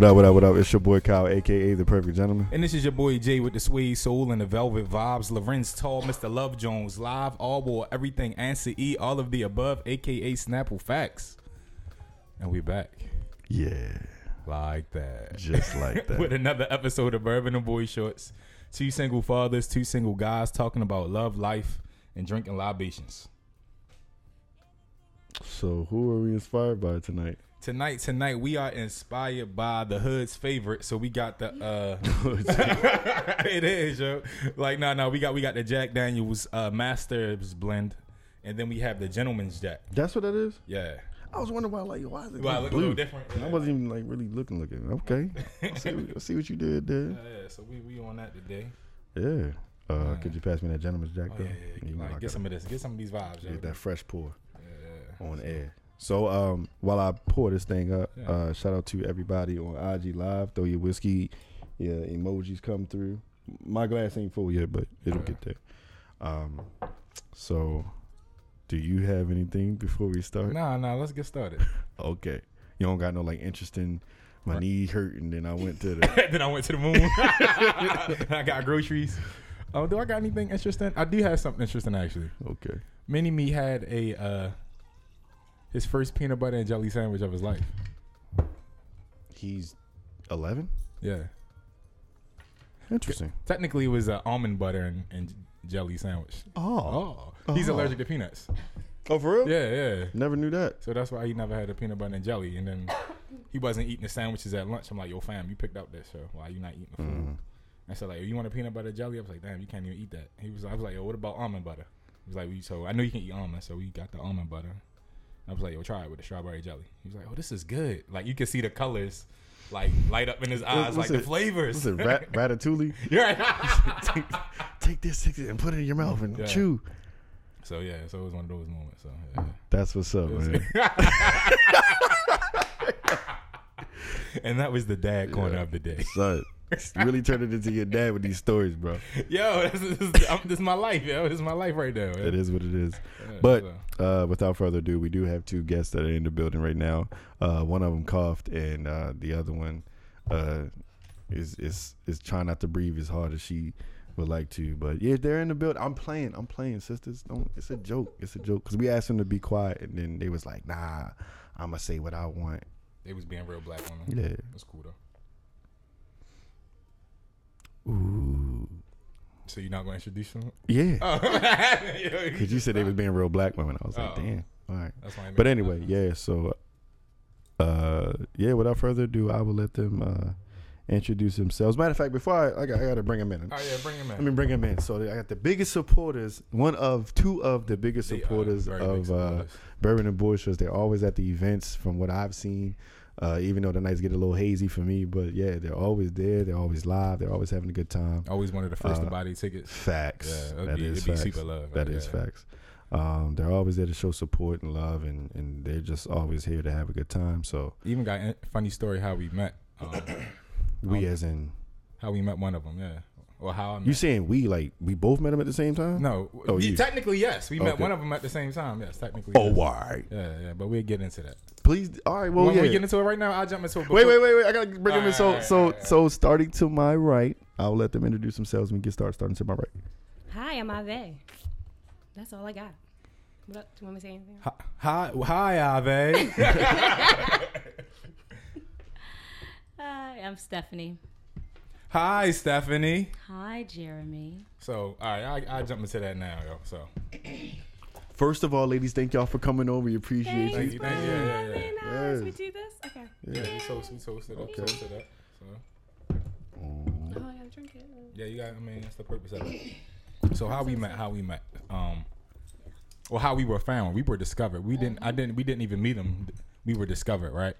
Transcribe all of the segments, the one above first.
What up, what up, what up? It's your boy Kyle, aka the Perfect Gentleman. And this is your boy Jay with the suede soul and the velvet vibes. Lorenz Tate, Mr. Love Jones, live, all war, everything, answer E, all of the above, aka Snapple Facts. And we back Yeah, like that. just like that. with another episode of Bourbon and Boy Shorts. Two single fathers, two single guys talking about love, life, and drinking libations. so, who are we inspired by tonight? Tonight, tonight we are inspired by the hood's favorite. So we got the uh it is, yo. Like no, no, we got we got the Jack Daniels uh Masters blend, and then we have the Gentleman's Jack. That's what that is. Yeah. I was wondering why, like, why is it Why it a blue? little different? I wasn't even like really looking, looking. Okay, I see, I see what you did there. Yeah, yeah, so we we on that today. Yeah. Uh, could you pass me that gentleman's jack Oh though? yeah, yeah, yeah. You know, Like, get gotta some of this. Get some of these vibes, yo. get that fresh pour Yeah, on air. So, um, while I pour this thing up, Yeah. uh, shout out to everybody on IG Live. Throw your whiskey, yeah, emojis come through. My glass ain't full yet, but it'll get there. Um, so, do you have anything before we start? Nah, nah. Let's get started. Okay, you don't got no like interesting. My knee hurt, and then I went to the. then I went to the moon. I got groceries. Oh, do I got anything interesting? I do have something interesting actually. Okay, Mini Me had a uh his first peanut butter and jelly sandwich of his life. he's eleven. Yeah. Interesting. Technically it was an almond butter and, and jelly sandwich. Oh, Oh. He's Oh. allergic to peanuts. oh, for real? Yeah, yeah. Never knew that. So that's why he never had a peanut butter and jelly. And then he wasn't eating the sandwiches at lunch. I'm like, yo, fam, you picked up this, so why you not eating the food? Mm. I said, like, you want a peanut butter jelly? I was like, damn, you can't even eat that. He was, I was like, yo, what about almond butter? He was like, we, so I know you can eat almond, so we got the almond butter. I was like, yo, try it with the strawberry jelly. He was like, oh, this is good. Like, you can see the colors, like, light up in his eyes, what's like it- the flavors. What's it, rat, ratatouille? You're right. take, take this take and put it in your mouth and Yeah. chew. so, yeah, so it was one of those moments. So, yeah. That's what's up, man. and that was the dad corner Yeah. of the day. You really turned it into your dad with these stories, bro. Yo, this is, this, is, I'm- this is my life, yo. This is my life right now. man. It is what it is. Yeah, But so. uh, without further ado, we do have two guests that are in the building right now. Uh, one of them coughed, and uh, the other one uh, is is is trying not to breathe as hard as she would like to. But yeah, they're in the building. I'm playing. I'm playing, sisters. Don't. It's a joke. It's a joke because we asked them to be quiet, and then they was like, "Nah, I'm gonna say what I want." They was being real black women. Yeah. That's cool though. Ooh. So you're not gonna introduce them? Yeah. Oh, Because you said they was being real black women. I was like, Oh. damn. All right. But anyway, yeah. So, uh, yeah. Without further ado, I will let them uh, introduce themselves. Matter of fact, before I, I got, I got to bring them in. Oh yeah, bring him in. Let me bring them in. So I got the biggest supporters, one of two of the biggest They supporters very big of uh, supporters. Bourbon and Boy Shorts. They're always at the events, from what I've seen. Uh, even though the nights get a little hazy for me, but yeah, they're always there. They're always live. They're always having a good time. Always one of the first uh, to buy these tickets. Facts. Yeah, That be, is facts. super love. That is facts. Um, they're always there to show support and love, and, and they're just always here to have a good time. So Even got a funny story how we met. Um, we, Um, as in, how we met one of them, yeah, or how I met. you saying we like we both met him at the same time? no, Oh, you. technically yes, we met Okay. one of them at the same time. Yes, technically. Oh, yes. all right. Yeah, yeah, but we'll get into that. Please, all right. Well, when yeah. we get into it right now, I'll jump into it. wait, before- wait, wait, wait. I gotta bring them in. So, Alright, so, alright, so, starting to my right, I'll let them introduce themselves and we get started. Starting to my right. Hi, I'm Ave. That's all I got. What up? Do you want me to say anything? Hi, hi, Ave. Hi, I'm Stephanie. Hi, Stephanie. Hi, Jeremy. So, all right, I I jump into that now, yo. So, First of all, ladies, thank y'all for coming over. We appreciate thank you. you, thank you. Yeah, yeah, yeah. Yes. we do this? Okay. Yeah. Yeah, we toast, we toasted up, Okay. toasted up. So. Oh, I gotta drink it. yeah, you got. I mean, that's the purpose of it. So how we met? How we met? Um, well, how we were found? We were discovered. We didn't. I didn't. We didn't even meet them. We were discovered, right?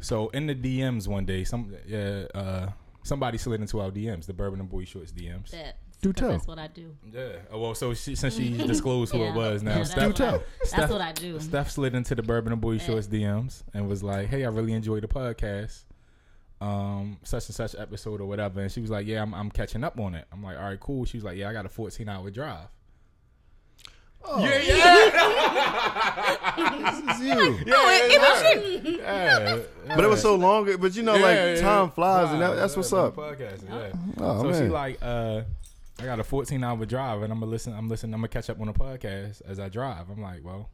So in the DMs one day, some yeah, uh, somebody slid into our DMs, the Bourbon and Boy Shorts DMs. That. Do 'cause tell. That's what I do. Yeah. Oh, well, so she, since she disclosed who Yeah. it was, now Yeah, Steph, that's, what I, that's what I do. Steph slid into the Bourbon and Boy Shorts DMs and was like, "Hey, I really enjoyed the podcast, um, such and such episode or whatever." And she was like, "Yeah, I'm, I'm catching up on it." I'm like, "All right, cool." She was like, "Yeah, I got a 14 hour drive." Oh, Yeah, yeah, this is you. yeah, it- it was you. Yeah, But it was so long. But you know, Yeah, like yeah, time flies, and that, that's what's up. Podcast, yeah. Oh so she like, uh, I got a 14 hour drive, and I'm gonna listen. I'm listening. I'm gonna catch up on a podcast as I drive. I'm like, well,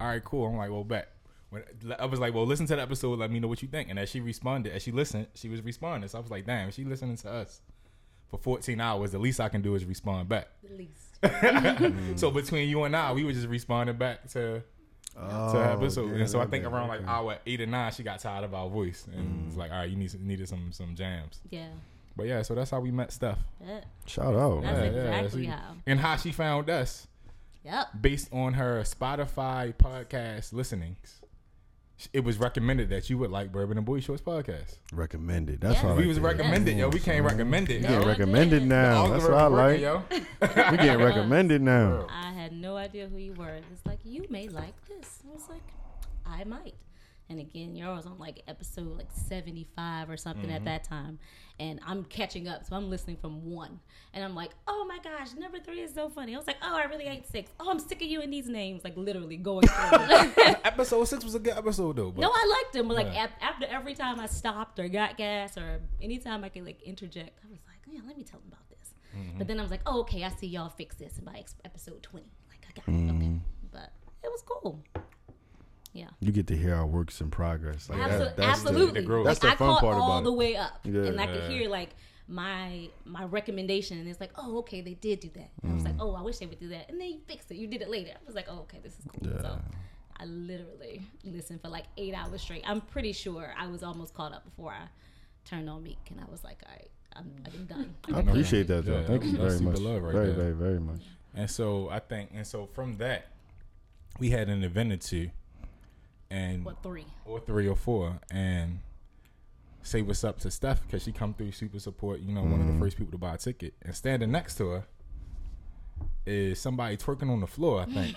all right, cool. I'm like, well, bet. When I was like, well, listen to the episode. Let me know what you think. And as she responded, as she listened, she was responding. So I was like, damn, she listening to us for 14 hours. The least I can do is respond back. At least. Mm-hmm. So between you and I, we were just responding back to oh, to her episode. yeah, and so I think bad. around like Okay. hour eight or nine, she got tired of our voice and was mm. like, all right, you need needed some some jams. Yeah. But yeah, so that's how we met Steph. That, shout out. That's Yeah, it. yeah, exactly she- how. And how she found us Yep. based on her Spotify podcast listenings. It was recommended that you would like Bourbon and Boy Shorts podcast. Recommended. That's Yes. what I we like was to hear. recommended, yo. We can't mm-hmm. recommend it, We yo. getting Yeah. recommended now. That's what I like. yo. We getting recommended now. I had no idea who you were. It's like you may like this. I was like, I might. And again, yours on like episode like seventy five or something Mm-hmm. at that time, and I'm catching up, so I'm listening from one, and I'm like, oh my gosh, number three is so funny. I was like, oh, I really ain't six. Oh, I'm sick of you and these names, like literally going through. episode six was a good episode though. But no, I liked them, but like Yeah. after every time I stopped or got gas or anytime I could like interject, I was like, yeah, let me tell them about this. Mm-hmm. But then I was like, oh, okay, I see y'all fix this by episode 20. Like, I got it. Mm-hmm. Okay. But it was cool. Yeah. You get to hear our works in progress. Like Absol- that, that's the- absolutely. the growth. That's like, the I fun caught part all about the way up, Yeah. and I could hear like my my recommendation, and it's like, oh, okay, they did do that. And I was Mm. like, oh, I wish they would do that, and then you fixed it. You did it later. I was like, oh, okay, this is cool. Yeah. So I literally listened for like eight hours straight. I'm pretty sure I was almost caught up before I turned on Meek, and I was like, all right, I'm, I'm done. I appreciate that, though. Yeah, Thank you very super much. love right very, there. very, very much. And so I think, and so from that, we had an event or two, and What three? or three or four, and say what's up to Steph because she come through super support. You know, one of the first people to buy a ticket, and standing next to her is somebody twerking on the floor. I think.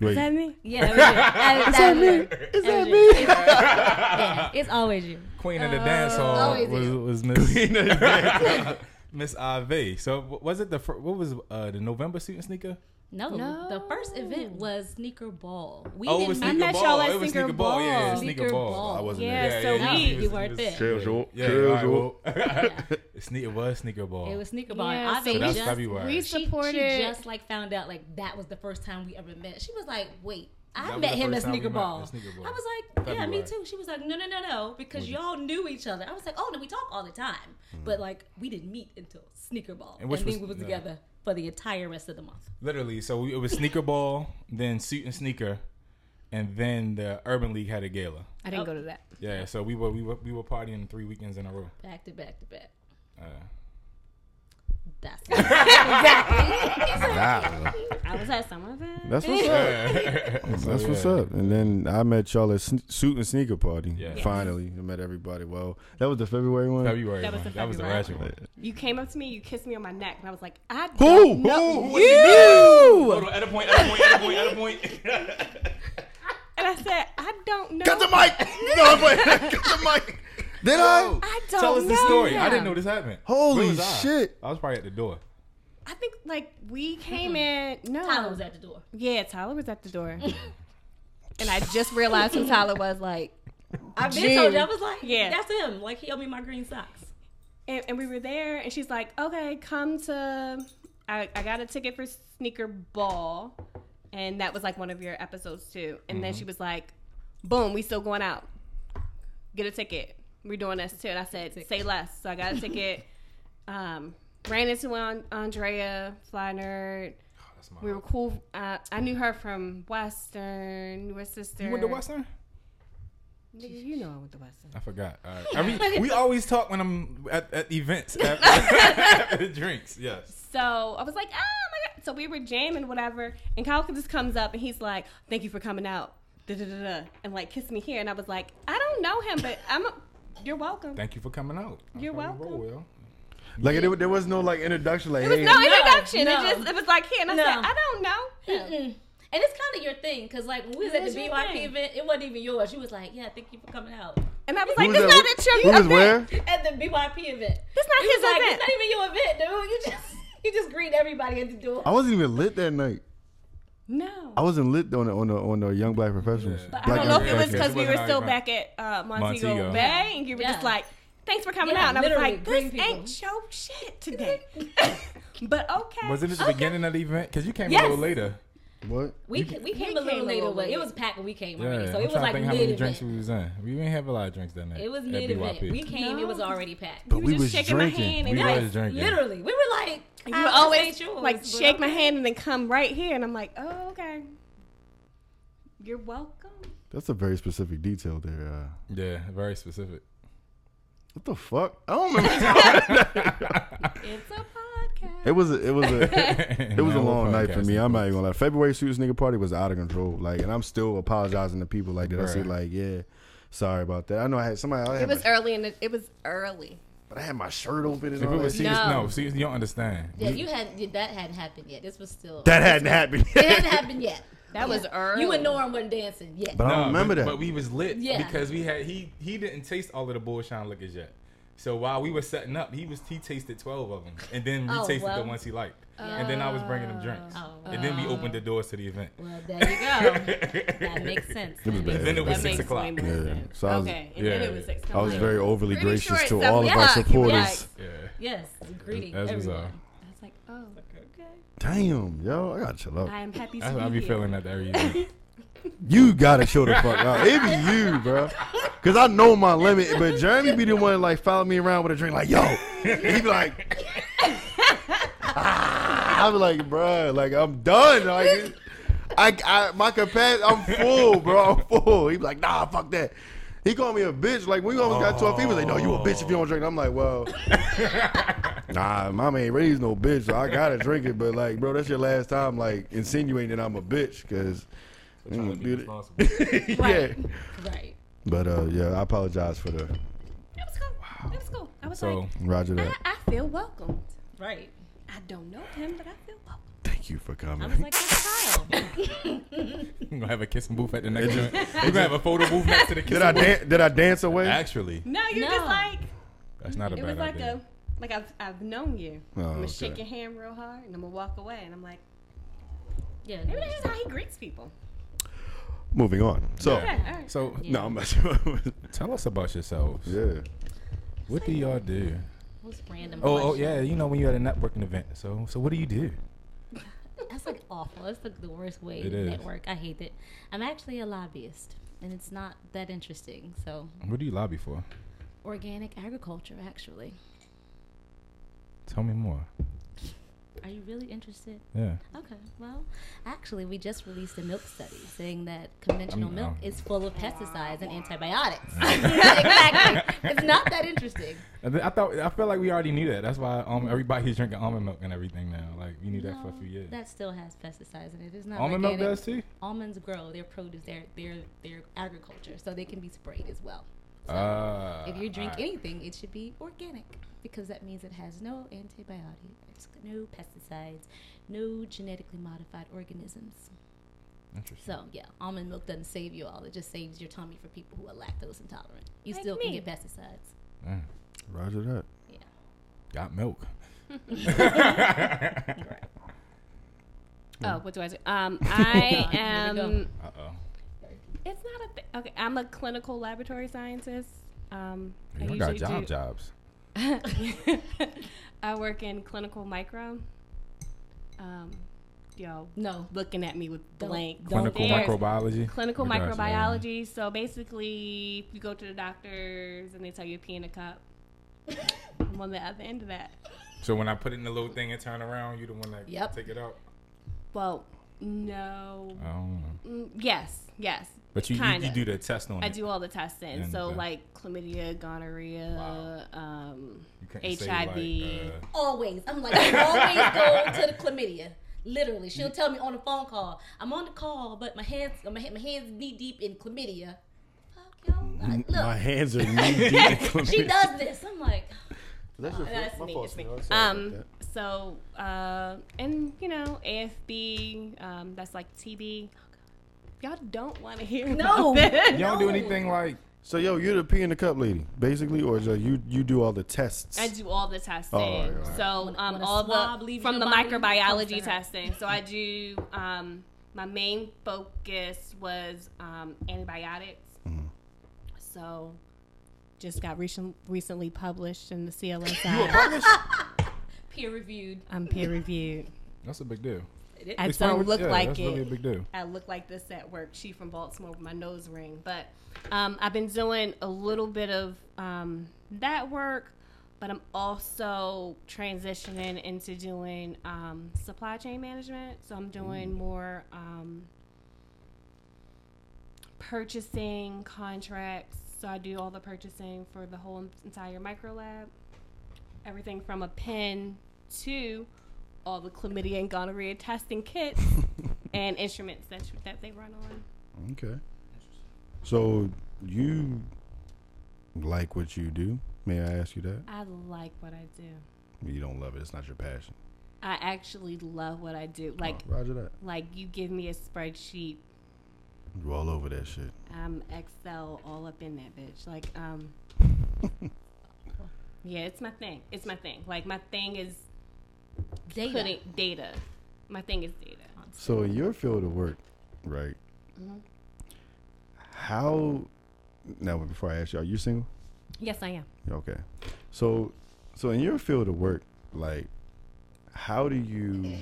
Wait, Is that me? Yeah, that was it. That, that was it. Is That that me? it. yeah, it's always you. Queen of the dance hall Always was, you. was Miss Miss Ave. So was it the fir- what was uh, the November suit and sneaker? No, No. the first event was sneaker ball. We Oh, it didn't was I sneaker met ball. y'all at it was Sneaker sneaker ball. Yeah, Ball. sneaker, Sneaker ball. ball. I wasn't Yeah, there. so yeah, we- he you weren't he was- there. Casual. Yeah, all right, Casual. well, Sne- it was sneaker ball. It was sneaker ball. Yeah, and so Ave that's just, February. We supported. she just like found out like that was the first time we ever met. She was like, "Wait, I met him at first time we sneaker met ball. at Sneaker Ball. I was like, "Yeah, me too." She was like, "No, no, no, no," because y'all knew each other. I was like, "Oh no, we talk all the time," but mm. like we didn't meet until sneaker ball, And and, which then we was yeah. together for the entire rest of the month. Literally, so it was sneaker ball, then suit and sneaker, and then the Urban League had a gala. I didn't go to that. Yeah, so we were we were we were partying three weekends in a row. Back to back to back. Uh, That's Nah, I was at some of it. That's what's up. That's what's up. And then I met y'all at sn- suit and sneaker party. Yeah. Finally, I met everybody. Well, that was the February one. February. That was one. the that was the February ratchet one. You came up to me, you kissed me on my neck, and I was like, I Who? don't know Who? you. Hold on, at a point, at a point, at a point, at a point. And I said, I don't know. Cut the mic. no, I'm playing. Cut the mic. Did I? I don't Tell us know. the story. I him. didn't know this happened. Holy was I? shit. I was probably at the door. I think like we came in. No, Tyler was at the door. Yeah, Tyler was at the door, and I just realized who Tyler was. Like, I've been told you. I was like, Yeah. that's him. Like he owed me my green socks. and, and we were there, and she's like, "Okay, come to." I, I got a ticket for sneaker ball, and that was like one of your episodes too. And then mm-hmm. she was like, "Boom, we still going out. Get a ticket. We're doing this too." And I said, "Say less." So I got a ticket. Um, ran into An- Andrea, Fly Nerd, That's We were cool. Uh, I knew her from Western. Your sister. You went to Western? Nigga, you know I went to Western. I forgot. All right. I mean, we always talk when I'm at, at events after, after drinks. Yes. So I was like, oh my god. So we were jamming, whatever. And Kyle just comes up and he's like, thank you for coming out. Da, da, da, da, and like kiss me here. And I was like, I don't know him, but I'm. A, you're welcome. Thank you for coming out. You're welcome. roll, yo. Like there, there was no like introduction. Like, There was hey, no introduction. no. It just it was like here, and I No. said, I don't know him. And it's kind of your thing, cause like when we was at the BYP thing. event, it wasn't even yours. You was like, "Yeah, thank you for coming out." And I was like, was this that? not at your Who was event. where? At the BYP event, This not you was his like, event. "It's not even your event, dude. You just you just greet everybody at the door." I wasn't even lit that night. No. I wasn't lit on the on the on the young black professionals. Yeah. But I don't know if it was because we were still our back at uh, Montego, Montego. Bay, and you were just like, "Thanks for coming Yeah, out." And I was like, "This ain't your shit today." but okay. Was it at the Okay. beginning of the event? Because you came Yes. a little later. What? We ca- we came a little came a later, but it was packed when we came Yeah. already. So I'm it was like to think how mid many event. drinks we was in. We didn't have a lot of drinks that night. It was at mid event. We came, it was already packed. But You we was was just shaking drinking. my hand, and We like, was drinking. Literally, we were like, you "Ah, would always ain't yours," like but shake my hand and then come right here, and I'm like, "Oh, okay. You're welcome." That's a very specific detail there. Uh, Yeah, very specific. what the fuck? I don't remember. It's a podcast. It was a, it was a it was a long night for me. I'm not even gonna lie. February Suit and Sneaker party was out of control. Like, and I'm still apologizing to people. Like, did I say like, yeah, sorry about that. I know I had somebody. I It was my, early, and it, it was early. but I had my shirt open and If it was that. serious, No. no, see, you don't understand. Yeah, you had that hadn't happened yet. This was still That hadn't happened. It hadn't happened yet. That was early. You and Norm weren't dancing yet. But I don't remember but, that. But we was lit Yeah. because we had he he didn't taste all of the bullshine liquors yet. So while we were setting up, he was he tasted twelve of them, and then we Oh, tasted well. the ones he liked, and then I was bringing him drinks, oh, oh. and then we opened the doors to the event. Well, there you go. that makes sense. It was bad. makes Then it was That six makes o'clock. way more Yeah. sense. So I was- okay, and then Yeah. it was six. I was I'm very overly pretty gracious sure to all seven of our o'clock. You supporters. Yeah, Yes, greeting As was everyone. all. I was like, oh, okay. Damn, yo, I gotta chill out. I am happy to That's be how I be here. feeling at every event. You gotta show the fuck out. It be you, bro. Cause I know my limit, but Jeremy be the one like follow me around with a drink, like yo. And he be like, ah, I be like, bro, like I'm done. Like, I, I, my capacity, I'm full, bro. I'm full. He be like, nah, fuck that. He called me a bitch. Like we almost got to a he was like, no, you a bitch if you don't drink. I'm like, well, nah, mama ain't raised no bitch, so I gotta drink it. But like, bro, that's your last time like insinuating that I'm a bitch, cause. Trying to Mm, be dude. responsible. yeah. Right. But uh, yeah, I apologize for the It was cool. It was cool. I was So like, Roger that. I feel welcomed. Right. I don't know him, but I feel welcome. Thank you for coming. I coming. was like, that's Kyle. We're gonna have a kissing booth at the next joint. We're gonna have a photo booth next to the kissing Did I booth. dan- did I dance away? Actually, No, you're No. just like that's not a it bad was like idea. a like I've I've known you. Oh, I'm gonna okay. shake your hand real hard, and I'm gonna walk away, and I'm like, Yeah. maybe that's just how he greets people. Moving on. So Yeah. Okay, all right. So Yeah. no, I'm not sure. tell us about yourselves. yeah. What do y'all do? What's random? Oh, oh yeah, you know when you're at a networking event. So, so what do you do? That's like awful. That's like the worst way It to is. network. I hate it. I'm actually a lobbyist, and it's not that interesting. So, What do you lobby for? organic agriculture, actually. Tell me more. Are you really interested? Yeah. Okay. Well, actually, we just released a milk study saying that conventional I'm- milk I'm- is full of pesticides and antibiotics. exactly. It's not that interesting. I, thought I felt like we already knew that. That's why um, everybody's drinking almond milk and everything now. Like we knew that for a few years. That still has pesticides in it. It's not Almond milk does too. Almonds grow. Their produce. Their their their agriculture. So they can be sprayed as well. So Uh, if you drink alright. anything, it should be organic because that means it has no antibiotics, no pesticides, no genetically modified organisms. Interesting. So yeah, almond milk doesn't save you all. It just saves your tummy for people who are lactose intolerant. You Like still can get pesticides. Mm, Roger that. Yeah. got milk. Oh, what do I do? Um, I am. Uh oh. It's not a thing. Okay, I'm a clinical laboratory scientist. Um, I You got job do- jobs. I work in clinical micro. Um, yo, No. looking at me with Don't- blank. don't Clinical stares. microbiology. Clinical I got you. microbiology. So basically, you go to the doctors and they tell you to pee in a cup. I'm on the other end of that. So when I put it in the little thing and turn around, you the one that Yep. take it out. Well, no. I don't know. Mm, yes, yes. But you, you, you do the test on it. I it. do all the testing. And, so uh, like chlamydia, gonorrhea, um, You couldn't say, HIV. like, uh, Always. I'm like, you always go to the chlamydia. Literally, she'll tell me on the phone call. I'm on the call, but my hands, my, my hands knee deep in chlamydia. Fuck yo, I- My hands are knee deep in she does this. I'm like, That's your That's fault. me, it's fault, me. Um, about so uh, and you know AFB, um, that's like TB. Y'all don't want to hear No. about that. you don't do anything like. So yo, you're the pee in the cup lady, basically, or is uh, you you do all the tests? I do all the testing. Oh, all right, all right. So um, all swab the from the body, comes to microbiology testing. So I do um, my main focus was um, antibiotics. Mm-hmm. So just got recent, recently published in the CLSI. you a published? peer reviewed. I'm peer reviewed. That's a big deal. I Explain don't what- look yeah, like that's it. really a big deal. I look like this at work. She from Baltimore with my nose ring. But um, I've been doing a little bit of um, that work, but I'm also transitioning into doing um, supply chain management. So I'm doing more um, purchasing contracts. So I do all the purchasing for the whole entire micro lab. Everything from a pen to all the chlamydia and gonorrhea testing kits and instruments that that they run on. Okay. So you like what you do? May I ask you that? I like what I do. You don't love it. It's not your passion. I actually love what I do. Like Oh, Roger that. like you give me a spreadsheet, You all over that shit. I'm Excel all up in that bitch. Like um Yeah, it's my thing. It's my thing. Like my thing is Data. putting data. My thing is data. So in your field of work, right? How? Now, before I ask you, are you single? Yes, I am. Okay. So, so in your field of work, like, how do you,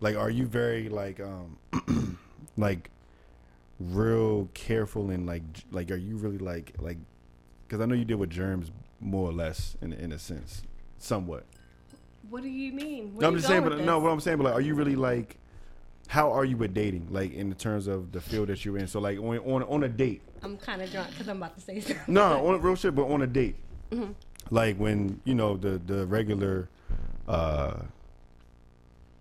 like, are you very like, um, like, real careful and like, like, are you really like, like, because I know you deal with germs more or less in in a sense, somewhat. What do you mean? Where No, I'm just saying, but no, what I'm saying, but like, are you really like, how are you with dating, like, in terms of the field that you're in? So, like, on on on a date, I'm kind of drunk because I'm about to say something. no, on real shit, but on a date, Mm-hmm. like when you know the the regular uh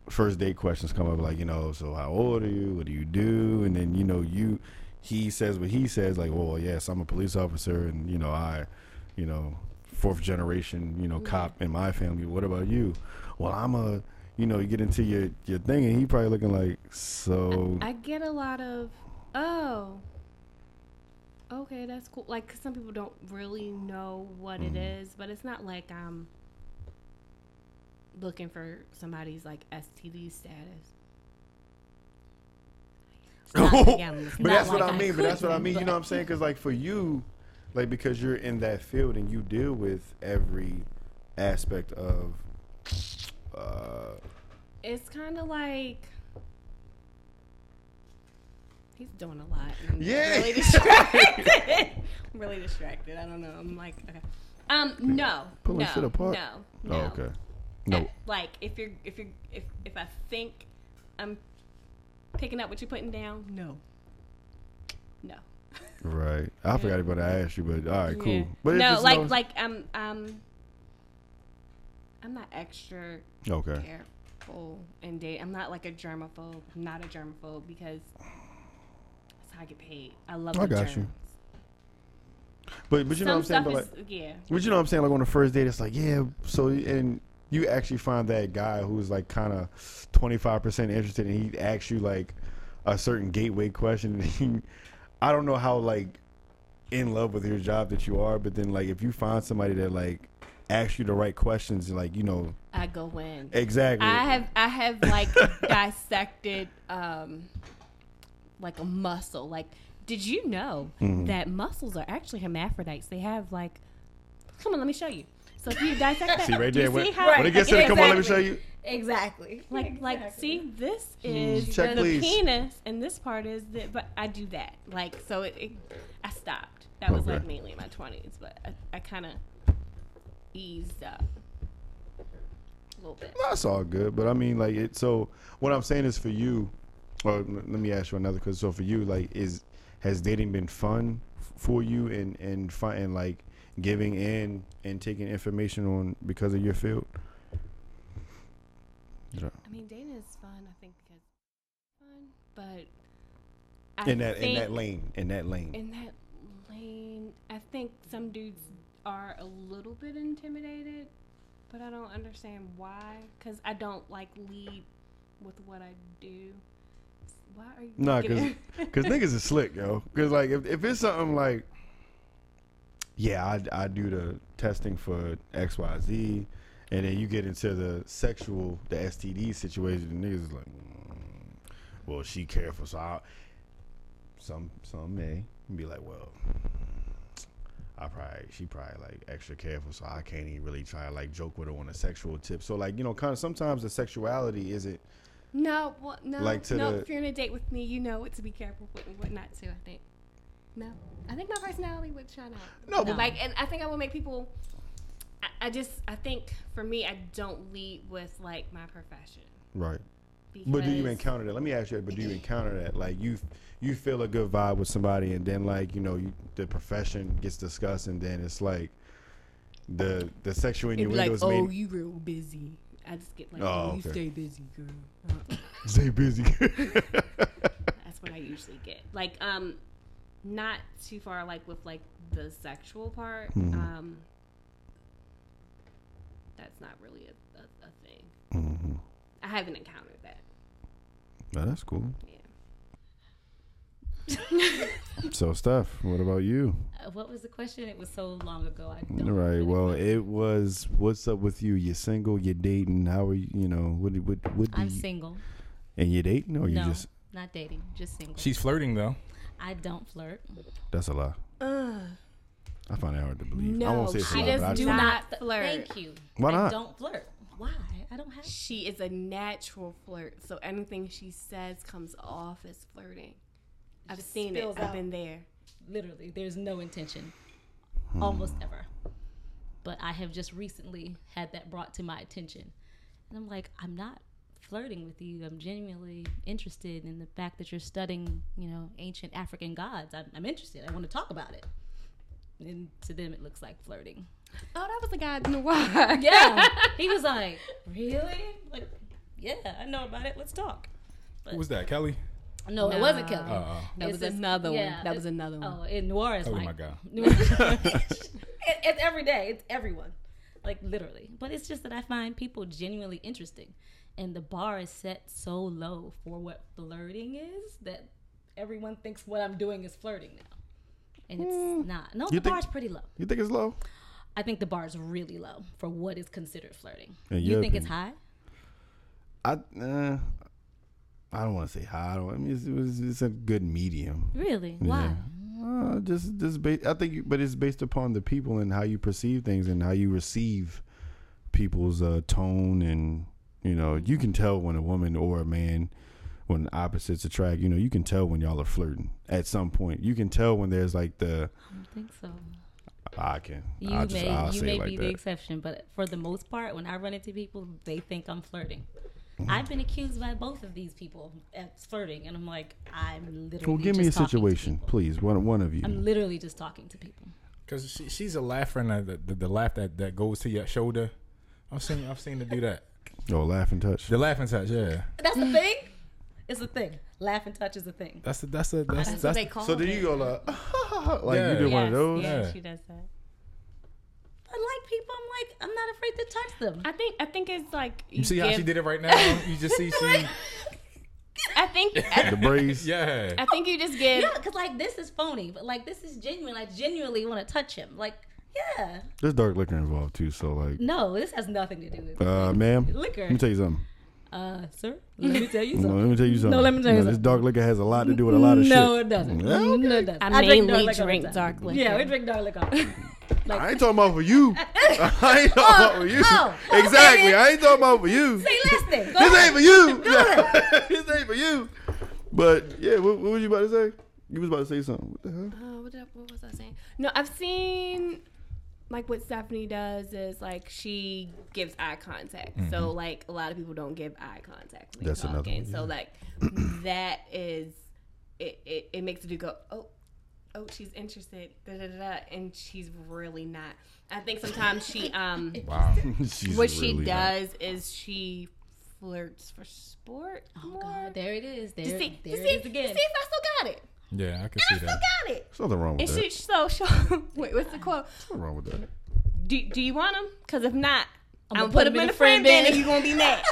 first date questions come up, like you know, so how old are you? What do you do? And then you know you he says what he says, like, well, yes, I'm a police officer, and you know I, you know, fourth generation, you know, cop in my family. What about you? Well, I'm a you know, you get into your your thing, and he probably looking like so. I get a lot of, oh, okay, that's cool. Like, 'cause some people don't really know what it Mm-hmm. is, but it's not like I'm looking for somebody's like STD status. It's not- yeah, but that's what like I mean. But that's what I mean. You know what I'm saying? Because like for you, like because you're in that field and you deal with every aspect of. Uh, It's kind of like he's doing a lot. I'm Yeah. really distracted. I'm really distracted. I don't know. I'm like, okay. Um, no, Pulling no, shit apart? no, no. Oh, okay. No. Like if you're if you're if if I think I'm picking up what you're putting down, no, no. Right. I forgot about to ask you, but all right, cool. Yeah. But no, like no- like I'm um I'm not extra Okay. careful and date. I'm not like a germaphobe. I'm not a germaphobe because that's how I get paid. I love. I got you. But but you know what I'm saying. But like, is yeah. but you know what I'm saying. Like on the first date, it's like yeah. So and you actually find that guy who's like kind of 25 percent interested, and he asks you like a certain gateway question. And he, I don't know how like in love with your job that you are, but then like if you find somebody that like asks you the right questions, like you know I go in. exactly. I have I have like dissected um like a muscle. Like, did you know Mm-hmm. that muscles are actually hermaphrodites? They have like, come on, let me show you. So if you dissect that, See right there when, see how when it gets to the come on, let me show you. Exactly. like like see this is Check, the please. penis and this part is the but I do that like so it, it I stopped that was like mainly in my 20s but I, I kind of eased up a little bit. That's all good, but I mean, like, it. So what I'm saying is for you, or l- let me ask you another. Cause so for you, like, is has dating been fun f- for you and and fun and like giving in and taking information on because of your field? Yeah. I mean, dating is fun. I think because fun, but I In that in that lane, in that lane. in that lane, I think some dudes are a little bit intimidated, but I don't understand why. Cause I don't like lead with what I do. Why are you? Nah, cause, cause niggas is slick, yo. Cause like if, if it's something like, yeah, I, I do the testing for X Y Z, and then you get into the sexual, the STD situation, the niggas is like, mm, well, she careful, so I, some some may be like, well, I probably she probably like extra careful, so I can't even really try to like joke with her on a sexual tip. So like you know, kind of sometimes the sexuality isn't. no, well, no, Like to no. the- If you're on a date with me, you know what to be careful with and what not to. I think. No, I think my personality would shine out. No, but- like, and I think I will make people. I, I just, I think for me, I don't lead with like my profession. Right. Because But do you encounter that? Let me ask you. that, But do you encounter that? Like you, you feel a good vibe with somebody, and then like you know, you, the profession gets discussed, and then it's like the the sexual It'd be like, innuendos oh, made. you real busy. I just get like, Oh, oh, you okay. stay busy, girl. Uh, Stay busy. That's what I usually get. Like, um, not too far like with like the sexual part. Mhm. Um, that's not really a, a, a thing. hmm I haven't encountered that. No, that's cool. Yeah. So, Steph, what about you? Uh, what was the question? It was so long ago. I don't right. Well, remember. it was. What's up with you? You're single? You're dating? How are you? You know, what? What? What? Do I'm you, single. And you dating, or you no, just? not dating. Just single. She's flirting though. I don't flirt. That's a lie. Ugh. I find that hard to believe. I No, won't say it's a she lie, does but I do not th- flirt. Thank you. Why I not? don't flirt. Why? I don't have. She is a natural flirt, so anything she says comes off as flirting. I've seen it. spills I've been there. Literally, there's no intention. Hmm. Almost ever. But I have just recently had that brought to my attention. And I'm like, I'm not flirting with you. I'm genuinely interested in the fact that you're studying, you know, ancient African gods. I'm, I'm interested. I want to talk about it. And to them, it looks like flirting. Oh, that was the guy in the water. Yeah. he was like, Really? Like, yeah, I know about it. Let's talk. Who was that? Kelly. No, it wasn't Kelly. Uh, That was just- another one. That was another one. Oh, in Noir is oh like my god. it, it's every day. It's everyone, like literally. But it's just that I find people genuinely interesting, and the bar is set so low for what flirting is that everyone thinks what I'm doing is flirting now, and it's not. No, You the think- bar's pretty low. You think it's low? I think the bar is really low for what is considered flirting. In you your think it's high? I uh, I don't want to say high. I, I mean, it's, it was, it's a good medium. Really? Yeah. Why? Uh, just just ba- I think, you- but it's based upon the people and how you perceive things and how you receive people's uh, tone and you know you can tell when a woman or a man when opposites attract. You know you can tell when y'all are flirting at some point. You can tell when there's like the I don't think so. I can. You I'll just, may I'll you say may it like be that. the exception, but for the most part, when I run into people, they think I'm flirting. Mm-hmm. I've been accused by both of these people of flirting, and I'm like, I'm literally. well, give me a just talking to situation, please. One one of you. I'm literally just talking to people. Cause she, she's a laugher, and the, the, the laugh that, that goes to your shoulder. I've seen I've seen her do that. Oh, laugh and touch. The laughing touch, yeah. That's a thing. It's a thing. Laugh and touch is a thing. That's a, that's a that's That's, that's, what they call So did it. you go like, like Yeah. you did one of Yes, those? Yeah, Yeah. she does that. I like people. I'm like, I'm not afraid to touch them. I think I think it's like you see how she did it right now? You just see she I think The braids. yeah. I think you just give Yeah, because like this is phony, but like this is genuine. I genuinely want to touch him. Like, yeah. There's dark liquor involved too, so like, No, this has nothing to do with uh, ma'am, liquor. let me tell you something. Uh, sir, let me tell you No, something. let me tell you something. No, let me tell you This something. This dark liquor has a lot to do with a lot of no, shit. No, it doesn't. Yeah, No, it doesn't. I drink mainly dark liquor drink dark liquor. Yeah, we drink dark liquor. like, I ain't talking about for you. I ain't talking about for you. oh, exactly. then. I ain't talking about for you. say less then. This ahead. ain't for you. this ain't for you. But yeah, what, what was you about to say? You was about to say something. What the hell? Oh, what, did I, what was I saying? No, I've seen like what Stephanie does is like she gives eye contact. So like a lot of people don't give eye contact when That's they're another talking. one, So like that is it, it. It makes you go oh. Oh, she's interested, da, da, da, da, and she's really not. I think sometimes she, um, Wow. She's what she really not- does is she flirts for sport. Oh more. God, there it is. There, see, there it see, is again. see if I still got it. Yeah, I can see that. I see still got it. There's nothing wrong with And that. she so so. wait, what's the quote? Nothing wrong with that. Do, do you want them? Because if not, I'm, I'ma put them in the friend bin, and you're gonna be mad.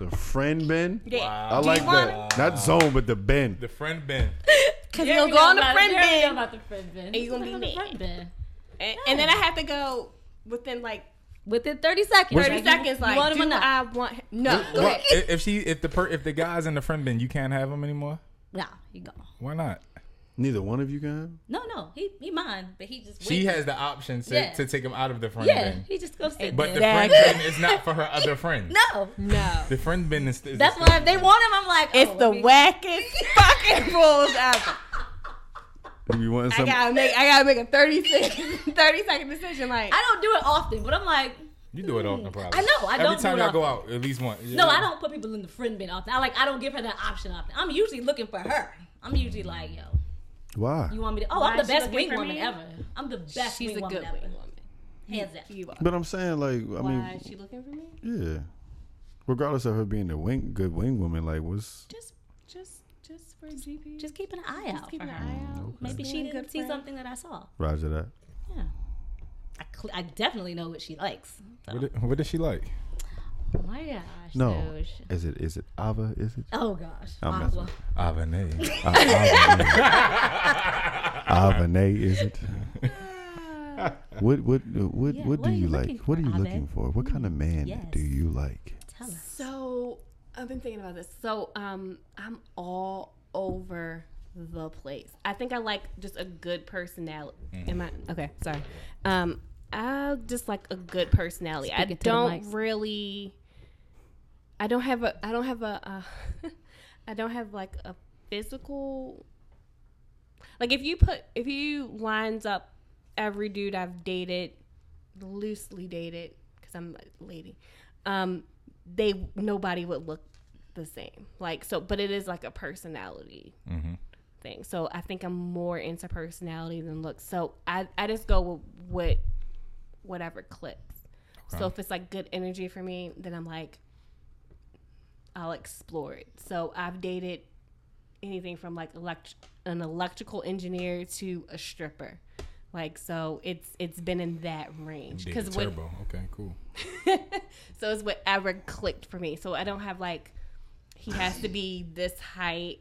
The friend Ben. Yeah. I like you want that. Not zone, but the Ben. The friend Ben. Because There you'll go on the about it. friend There we go bin, about the friend bin. And you're gonna be On the mad. friend bin. and, and then I have to go within like Within 30 seconds. 30 Like, seconds. You, Like, you want do? I want? Him? No. Go Well, ahead. if if she if the per, if the guy's in the friend bin, you can't have him anymore. Nah, he go. Why not? Neither one of you can. No, no, he he mine, but he just She went- has the option to, Yeah. to take him out of the friend bin. Yeah, bin. he just goes sit But the friend bin is not for her other friends. no, No. The friend bin is. is that's why if they want him, I'm like, It's oh, the let me- wackest fucking rules ever. You want I gotta make. I gotta make a 30 second, 30 second decision. Like, I don't do it often, but I'm like, You do it often, hmm, probably. I know, I Every don't do time it y'all go out, at least once. no, I don't put people in the friend bin often. I like, I don't give her that option often. I'm usually looking for her. I'm usually like, yo, why? you want me to? Oh, Why I'm the best wing woman me? ever. I'm the best she's wing a woman good ever. wing woman. Hands down. You. But I'm saying, like, I Why mean, is she looking for me? yeah. Regardless of her being a wing, good wing woman, like, what's Just, just, just for GP. Just keeping an eye out keeping an eye out. Mm, Maybe she being didn't see friend. something that I saw. Roger that? Yeah. I, cl- I definitely know what she likes. So. What, did- what does she like? Oh my gosh. No. so sh- Is it is it Ava? Is it? oh gosh. I'm messing Aqua. Avene. Uh, Avene, is it? What what what Yeah, what do what are you you like? looking What are you Ave? looking for? What kind of man yes. do you like? Tell us. So I've been thinking about this. So um, I'm all over the place. I think I like just a good personality. Am I okay? Sorry. Um, I just like a good personality. Speaking I don't mics. really. I don't have a. I don't have a. Uh, I don't have like a physical. Like if you put if you lines up every dude I've dated, loosely dated, because I'm a lady, um, they nobody would look the same. Like so, but it is like a personality Mm-hmm. thing. So I think I'm more into personality than looks. So I I just go with what whatever clicks. So if it's like good energy for me, then I'm like I'll explore it. So I've dated anything from like elect- an electrical engineer to a stripper. Like so it's it's been in that range Because turbo. Okay, cool. so it's whatever clicked for me. So I don't have like he has to be this height.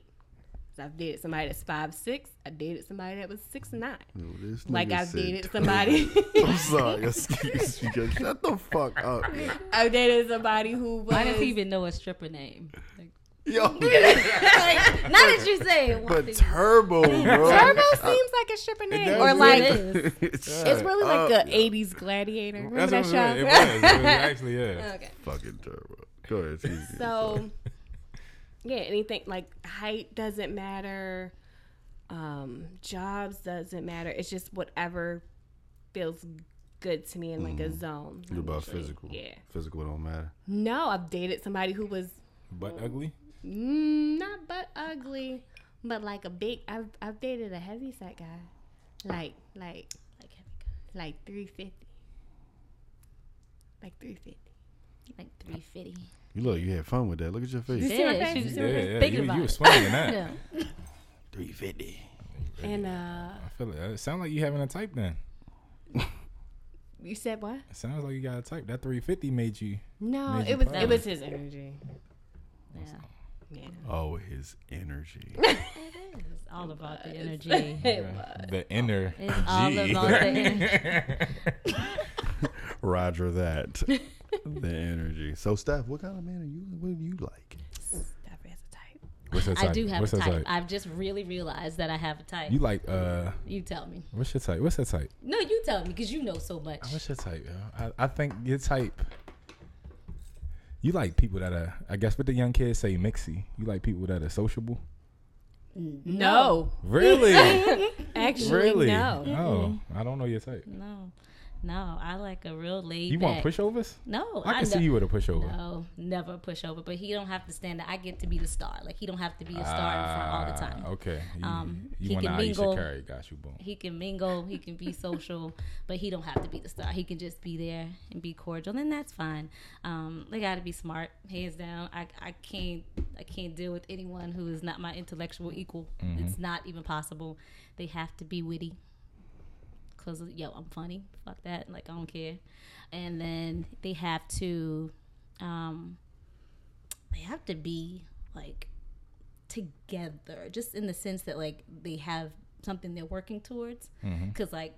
'Cause I've dated somebody that's five six. I dated somebody that was six nine. Yo, this Like I've said dated somebody. I'm sorry, excuse me. guys. Shut the fuck up. I've dated somebody who was. Why does he even know a stripper name? Like, Yo, now that you say it, but did- turbo, bro. Turbo seems like a stripper name, or like is. it's really like a '80s gladiator. Remember That's that what show? it was. It was, actually, yeah. okay. fucking turbo. Go ahead. excuse me. So, yeah, anything like height doesn't matter. Um, jobs doesn't matter. It's just whatever feels good to me in like a zone. You're about physical. Yeah. Physical don't matter. No, I've dated somebody who was But ugly? mm, not butt ugly, but like a big. I've I've dated a heavy set guy, like like Like heavy guy, like three fifty, like three fifty. Like 350. You look, you had fun with that. Look at your You face. see my Yeah, face? she's- You see Yeah, my face? yeah. Thinking You, about you it. was swinging that. Yeah. Three fifty. And uh, I feel it. It sounds like you having a type then. you said what? It sounds like you got a type. That 350 made you. No, Made you it was proud. it was his energy. Yeah. Yeah. Oh, his energy. It's all about the energy. The inner. It's all G. about the energy. Roger that. The energy. So, Steph, what kind of man are you? What do you like? That has a type. What's your I do have What's a your type. I've just really realized that I have a type. You You, like uh? You tell me. What's your type? What's your type? No, you tell me because you know so much. What's your type? Yo? I, I think your type. You like people that are, I guess, what the young kids say, mixy. You like people that are sociable. No, Really? actually, really? no. Oh, I don't know your type. No. No, I like a real laid You back. want pushovers? No, I can see ne- you with a pushover. No, never push over. But he don't have to stand. I get to be the star. Like he don't have to be a star in front all the Ah, time. Okay. You, Um, you he want can mingle. Curry? Got you, boom. He can mingle. He can be social, but he don't have to be the star. He can just be there and be cordial, and that's fine. Um, they got to be smart, hands down. I, I can't I can't deal with anyone who is not my intellectual equal. It's not even possible. They have to be witty. Cause yo, I'm funny. Fuck that. Like I don't care. And then they have to, um, they have to be like together, just in the sense that like they have something they're working towards. Because like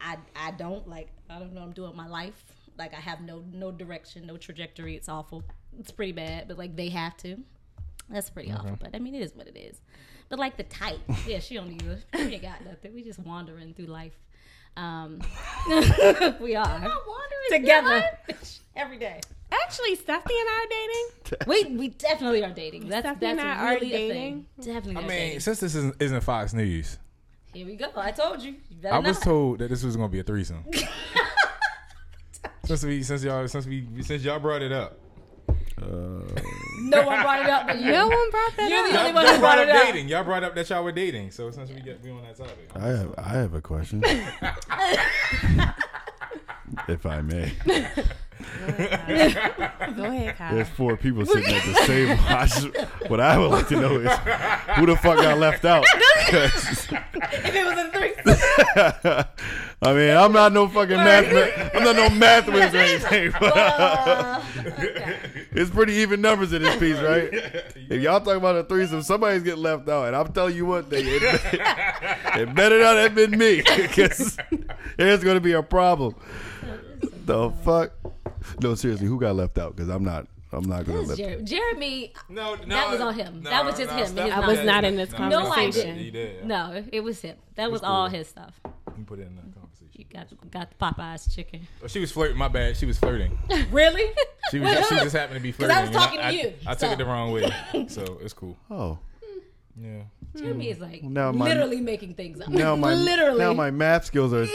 I I don't like I don't know I'm doing my life. Like I have no no direction, no trajectory. It's awful. It's pretty bad. But like they have to. That's pretty awful. But I mean it is what it is. But like the type, yeah, she don't either. We ain't got nothing. We just wandering through life. Um, we are wandering together every day. Actually, Stephanie and I are dating. We we definitely are dating. That's Stephanie that's and I are really a dating. thing. Definitely. I mean, dating. since this isn't, isn't Fox News, Here we go. I told you. you I was not. told that this was gonna be a threesome. since we since y'all since we since y'all brought it up, Uh, no one brought it up, but you. No one brought that You're up. the only y'all, one who brought brought up it up. dating. Y'all brought up that y'all were dating. So since we get we on that topic, I have I have a question, if I may. Go ahead, Kyle. There's four people sitting at the table. I just, what I would like to know is who the fuck got left out? If it was a threesome, I mean, I'm not no fucking math. I'm not no math whiz or anything. But uh, okay. it's pretty even numbers in this piece, right? If y'all talk about a threesome, somebody's getting left out, and I'm telling you one thing: it, it better not have been me, because there's gonna be a problem. The fuck? No, seriously, who got left out? Because I'm not. I'm not gonna This let. Jer- Jeremy. no, no, That was on him. That was just him. stop I was not in this No, No, I conversation. didn't. You did. No, it was him. That was cool. all his stuff. You put it in that conversation. You got got the Popeyes chicken. Oh, she was flirting. My bad. She was flirting. Really? She was. she just happened to be flirting. I was and talking to I, you, I, took it the wrong way, so it's cool. Oh, Yeah. Jeremy is like Now my- literally making things up. now my literally. now my math skills are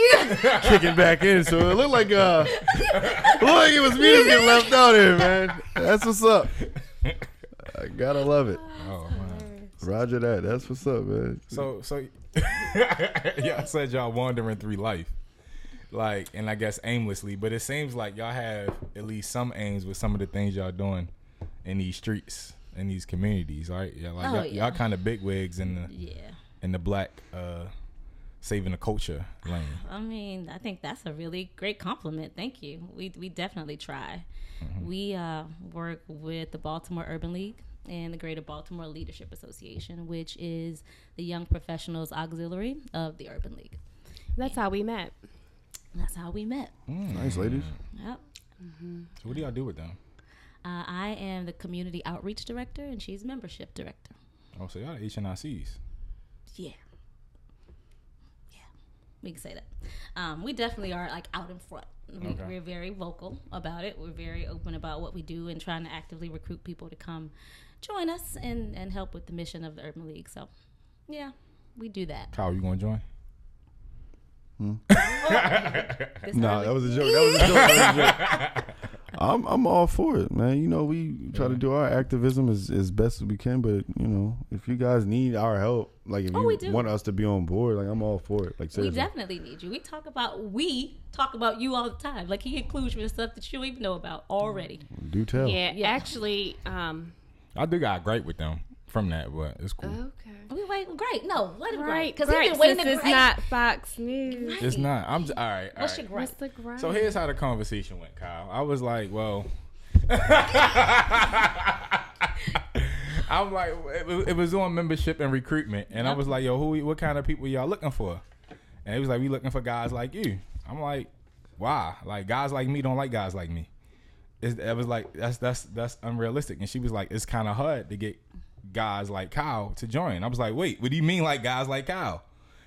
kicking back in, so it looked like uh, it looked like it was me that's getting left out here, man. That's what's up. I gotta love it. Oh man. Roger that. That's what's up, man. So so y'all said y'all wandering through life. Like and I guess aimlessly, but it seems like y'all have at least some aims with some of the things y'all doing in these streets, in these communities, right? Yeah, like Oh, y'all, yeah. y'all kind of big wigs in the yeah. in the black uh saving the culture lane. I mean, I think that's a really great compliment. Thank you. We we definitely try. We uh, work with the Baltimore Urban League and the Greater Baltimore Leadership Association, which is the young professionals auxiliary of the Urban League. That's how we met. That's how we met. Nice, ladies. Yep. So what do y'all do with them? Uh, I am the community outreach director, and she's membership director. Oh, so y'all are HNICs. Yeah. Yeah. We can say that. Um, we definitely are like out in front. We, Okay. We're very vocal about it. We're very open about what we do and trying to actively recruit people to come join us and, and help with the mission of the Urban League. So, yeah, we do that. Kyle, you gonna join? This No, Urban- that was a joke. That was a joke. That was a joke. I'm I'm all for it, man. You know, we try to do our activism as, as best as we can, but you know, if you guys need our help, like if Oh, we you do. want us to be on board, like I'm all for it. Like we definitely need you. We talk about we talk about you all the time. Like he includes you in stuff that you don't even know about already. Do tell. Yeah, Yeah. actually, um, I do got great with them from that, but it's cool. okay. We wait, great. No, let him Right, great because great, he's been waiting since to it's great. not Fox News. It's not. I'm j- all right. All What's right. your great? What's the grind? So here's how the conversation went, Kyle. I was like, well, I'm like, it, was- it was on membership and recruitment, and I was like, yo, who, what kind of people y'all looking for? And he was like, we looking for guys like you. I'm like, why? Like guys like me don't like guys like me. It's, it was like that's that's that's unrealistic. And she was like, it's kind of hard to get guys like Kyle to join. I was like, wait, what do you mean like guys like Kyle?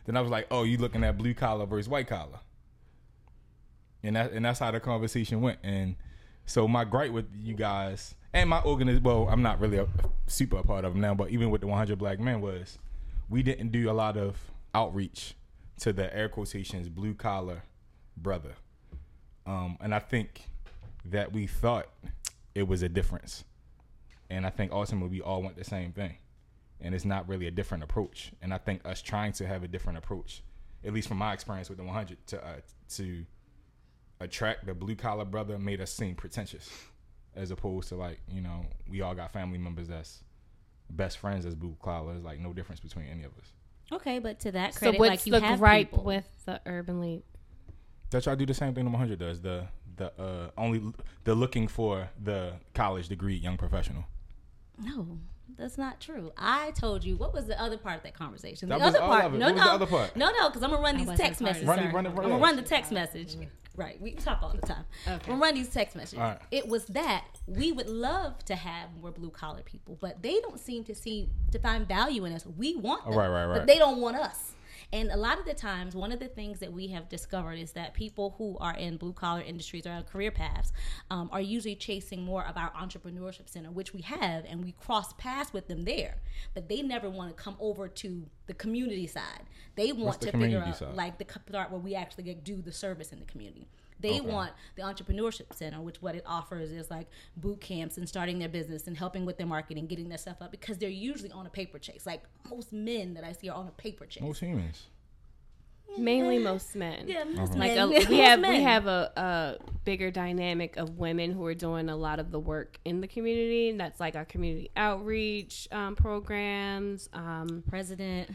Then I was like, oh, you looking at blue collar versus white collar and that and that's how the conversation went. And so my gripe with you guys and my organization, well, I'm not really a super a part of them now, but even with the 100 Black Men was we didn't do a lot of outreach to the air quotations blue collar brother. Um, and I think that we thought it was a difference. And I think ultimately we all want the same thing. And it's not really a different approach. And I think us trying to have a different approach, at least from my experience with the 100, to uh, to attract the blue collar brother made us seem pretentious, as opposed to like you know we all got family members that's best friends as blue collar. There's like no difference between any of us. Okay, but to that So credit, what's like you the have gripe people. with the Urban League? That y'all do the same thing the 100 does. The the uh, only the looking for the college degree young professional. No, that's not true. I told you what was the other part of that conversation. That the was other all part. of it. No, What was no, the other part? no, no, because I'm gonna run these text messages. it. Run run run I'm gonna run the text message. Right, we talk all the time. Okay. I'm gonna run these text messages. All right. It was that we would love to have more blue collar people, but they don't seem to see to find value in us. We want oh, them, Right, right, right. but they don't want us. And a lot of the times, one of the things that we have discovered is that people who are in blue collar industries or on career paths um, are usually chasing more of our entrepreneurship center, which we have, and we cross paths with them there. But they never want to come over to the community side. They want the to figure out side? like the part where we actually get, do the service in the community. They Okay. want the entrepreneurship center, which what it offers is like boot camps and starting their business and helping with their marketing, getting their stuff up because they're usually on a paper chase. Like most men that I see are on a paper chase. Most humans. Mainly most men. yeah, most Like men. a, we have we have a, a bigger dynamic of women who are doing a lot of the work in the community. And that's like our community outreach um, programs. Um, president,